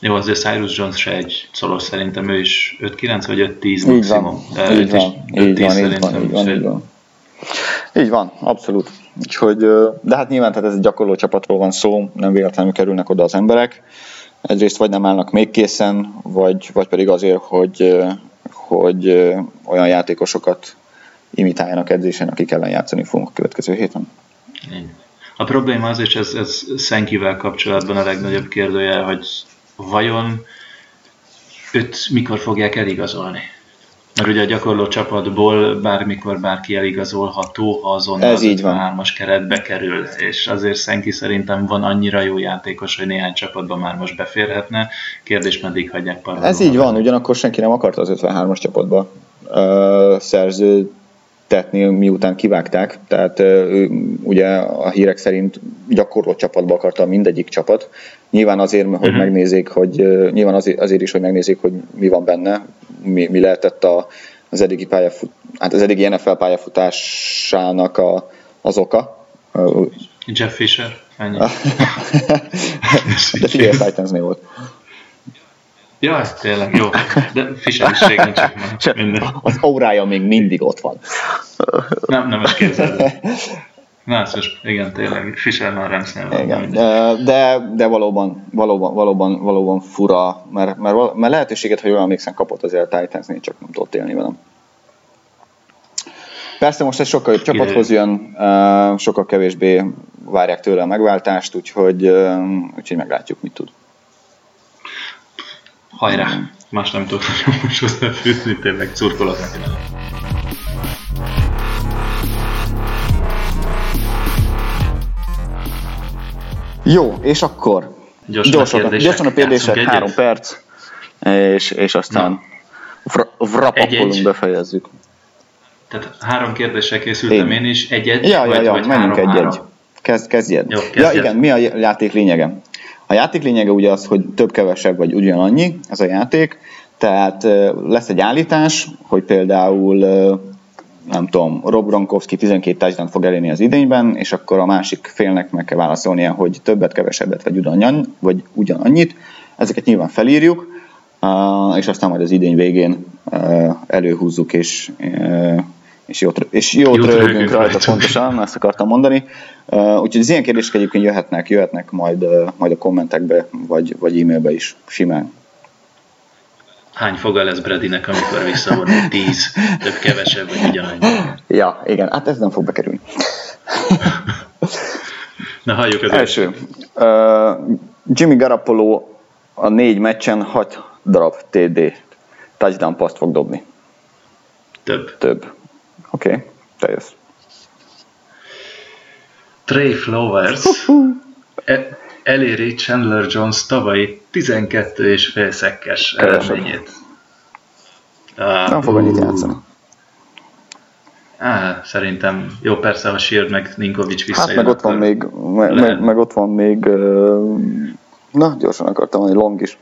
Jó, azért Cyrus Jones se egy szoros, szerintem ő is 5-9 vagy 5-10 maximum. Van, így van, így van, így van, így van, így van. Így van, abszolút. Úgyhogy, de hát nyilván tehát ez egy gyakorló csapatról van szó, nem véletlenül kerülnek oda az emberek. Egyrészt vagy nem állnak még készen, vagy, vagy pedig azért, hogy, hogy olyan játékosokat imitáljanak edzésen, akik ellen játszani fogunk a következő héten. A probléma az, és ez, ez Szenkivel kapcsolatban a legnagyobb kérdője, hogy vajon őt mikor fogják eligazolni? Mert ugye a gyakorló csapatból bármikor bárki eligazolható, ha azonnal Ez az így van. hármas keretbe kerül, és azért Szenki szerintem van annyira jó játékos, hogy néhány csapatban már most beférhetne. Kérdés, meddig hagyják parolóra. Ez így van, ugyanakkor senki nem akarta az 53-as csapatba uh, szerző tetni, miután kivágták, tehát ő, ugye a hírek szerint gyakorló csapatba akarta mindegyik csapat. Nyilván azért, hogy uh-huh. megnézzék, hogy nyilván azért, azért is, hogy megnézzék, hogy mi van benne, mi, mi lehetett a, az eddigi pályafut, hát az eddigi NFL pályafutásának a, az oka. Jeff Fisher, ennyi. De figyelj, Titansnél volt. Ja, tényleg, jó. De fiselőség nincs minden. Az órája még mindig ott van. Nem, nem is képzeld. Na, most igen, tényleg, Fisher már Ramsnél van. Igen, de, de, valóban, valóban, valóban, valóban fura, mert, mert, mert lehetőséget, hogy olyan emlékszem, kapott azért a Titansnél, csak nem tudott élni velem. Persze most ez sokkal jobb csapathoz jön, sokkal kevésbé várják tőle a megváltást, úgyhogy, úgyhogy meglátjuk, mit tud. Hajrá! Más nem tudok most hozzáfűzni, tényleg szurkolok neki Jó, és akkor gyorsan, gyorsan a kérdések, gyorsan a kérdések három perc, és, és aztán vrapapolunk, befejezzük. Tehát három kérdéssel készültem én, én is, egyet, ja, vagy, ja, ja, vagy menjünk egy-egy. Kezd, kezdjed. Jó, kezdjed. Ja, igen, mi a játék lényege? A játék lényege ugye az, hogy több-kevesebb vagy ugyanannyi ez a játék, tehát lesz egy állítás, hogy például nem tudom, Rob Gronkowski 12 touchdown fog elérni az idényben, és akkor a másik félnek meg kell válaszolnia, hogy többet, kevesebbet, vagy, ugyanannyi, vagy ugyanannyit. Ezeket nyilván felírjuk, és aztán majd az idény végén előhúzzuk, és, és jót, és jót, jót rögünk rajta, pontosan, ezt akartam mondani. Úgyhogy az ilyen kérdések egyébként jöhetnek, jöhetnek majd, majd a kommentekbe, vagy, vagy e-mailbe is simán hány foga lesz Bradynek, amikor visszavon egy tíz, több kevesebb, vagy ugyanannyi. Ja, igen, hát ez nem fog bekerülni. Na, halljuk az első. Uh, Jimmy Garoppolo a négy meccsen 6 darab TD touchdown paszt fog dobni. Több. Több. Oké, okay. te jössz. Trey Flowers e- eléri Chandler Jones tavalyi 12 és fél szekkes eredményét. Uh, Nem fog annyit játszani. Á, szerintem jó, persze, ha Shield meg Ninkovics visszajön. Hát meg ott van még, me, meg, meg, ott van még, na, gyorsan akartam mondani, Long is.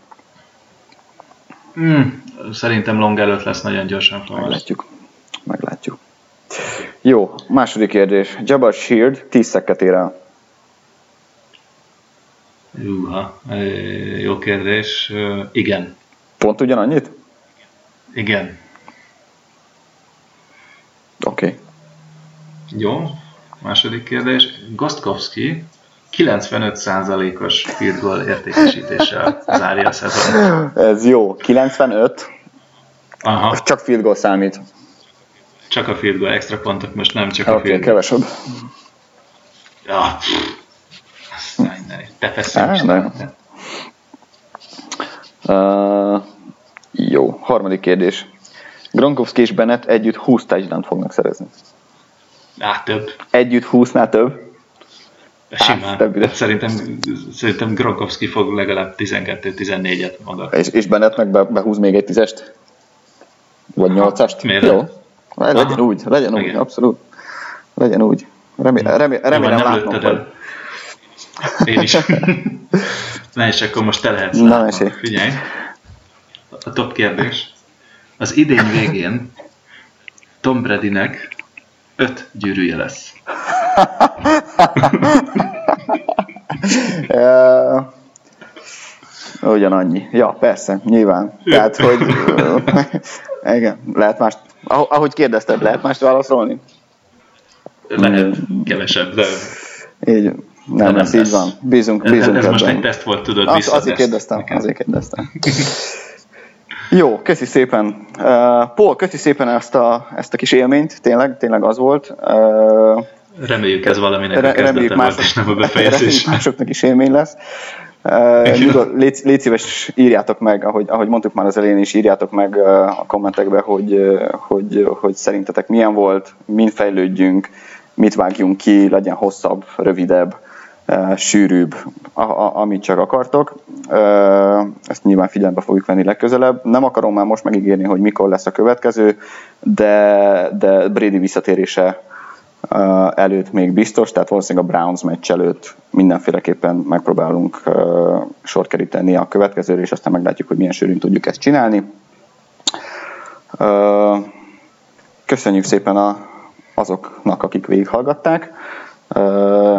Hmm, szerintem Long előtt lesz nagyon gyorsan. Meglátjuk. Meglátjuk. Jó, második kérdés. Jabbar Shield 10 szekket ér el. Júha, jó kérdés. Igen. Pont ugyanannyit? Igen. Oké. Okay. Jó, második kérdés. Gostkowski 95%-os field goal értékesítéssel zárja a szezon. Ez jó. 95? Aha. Csak field goal számít. Csak a field goal, extra pontok most nem csak okay, a field goal. kevesebb. Ja, te feszülsz. Uh, jó, harmadik kérdés. Gronkowski és Bennett együtt 20 touchdown fognak szerezni. Á, több. Együtt 20-nál több? Simán. Á, szerintem, szerintem Gronkowski fog legalább 12-14-et maga. És, és Bennett meg be, behúz még egy tízest? Vagy nyolcast? Miért? Jó. Legyen Aha. úgy, legyen Igen. úgy, abszolút. Legyen úgy. Remé, remé, remélem látom, hogy... Én is. Na és akkor most te lehetsz. Na, mesélj. Figyelj. A top kérdés. Az idén végén Tom Bradynek öt gyűrűje lesz. ugyanannyi. Ja, persze, nyilván. Tehát, hogy igen, lehet más, ahogy kérdezted, lehet mást válaszolni? lehet kevesebb, de... Így, nem, nem ez így van. Bízunk, bízunk ez, ez most egy teszt volt, tudod, az, azért kérdeztem, azért kérdeztem. Jó, köszi szépen. Uh, Paul, köszi szépen ezt a, ezt a kis élményt, tényleg, tényleg az volt. Uh, reméljük ez valaminek re, a kezdete mások, volt, és nem a befejezés. másoknak is élmény lesz. Ludo, légy, légy szíves, írjátok meg, ahogy, ahogy mondtuk már az elején is, írjátok meg a kommentekbe, hogy, hogy, hogy szerintetek milyen volt, mind fejlődjünk, mit vágjunk ki, legyen hosszabb, rövidebb, sűrűbb, a, a, amit csak akartok. Ezt nyilván figyelembe fogjuk venni legközelebb. Nem akarom már most megígérni, hogy mikor lesz a következő, de, de Brady visszatérése előtt még biztos, tehát valószínűleg a Browns meccs előtt mindenféleképpen megpróbálunk sor keríteni a következőre, és aztán meglátjuk, hogy milyen sűrűn tudjuk ezt csinálni. Köszönjük szépen a, azoknak, akik végighallgatták.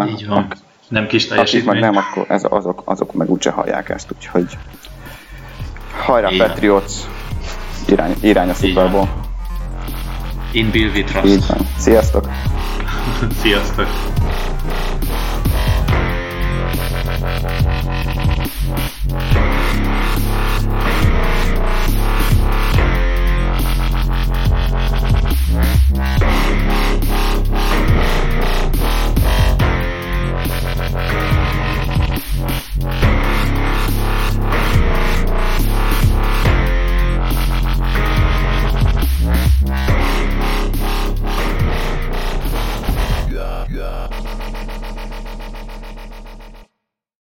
Így van. Nem kis teljesítmény. Akik meg nem, akkor ez, azok, azok meg úgyse hallják ezt, úgyhogy hajrá Igen. Patriots, irány, irány a Super. In Bill. Így van. Sziasztok! Sziasztok!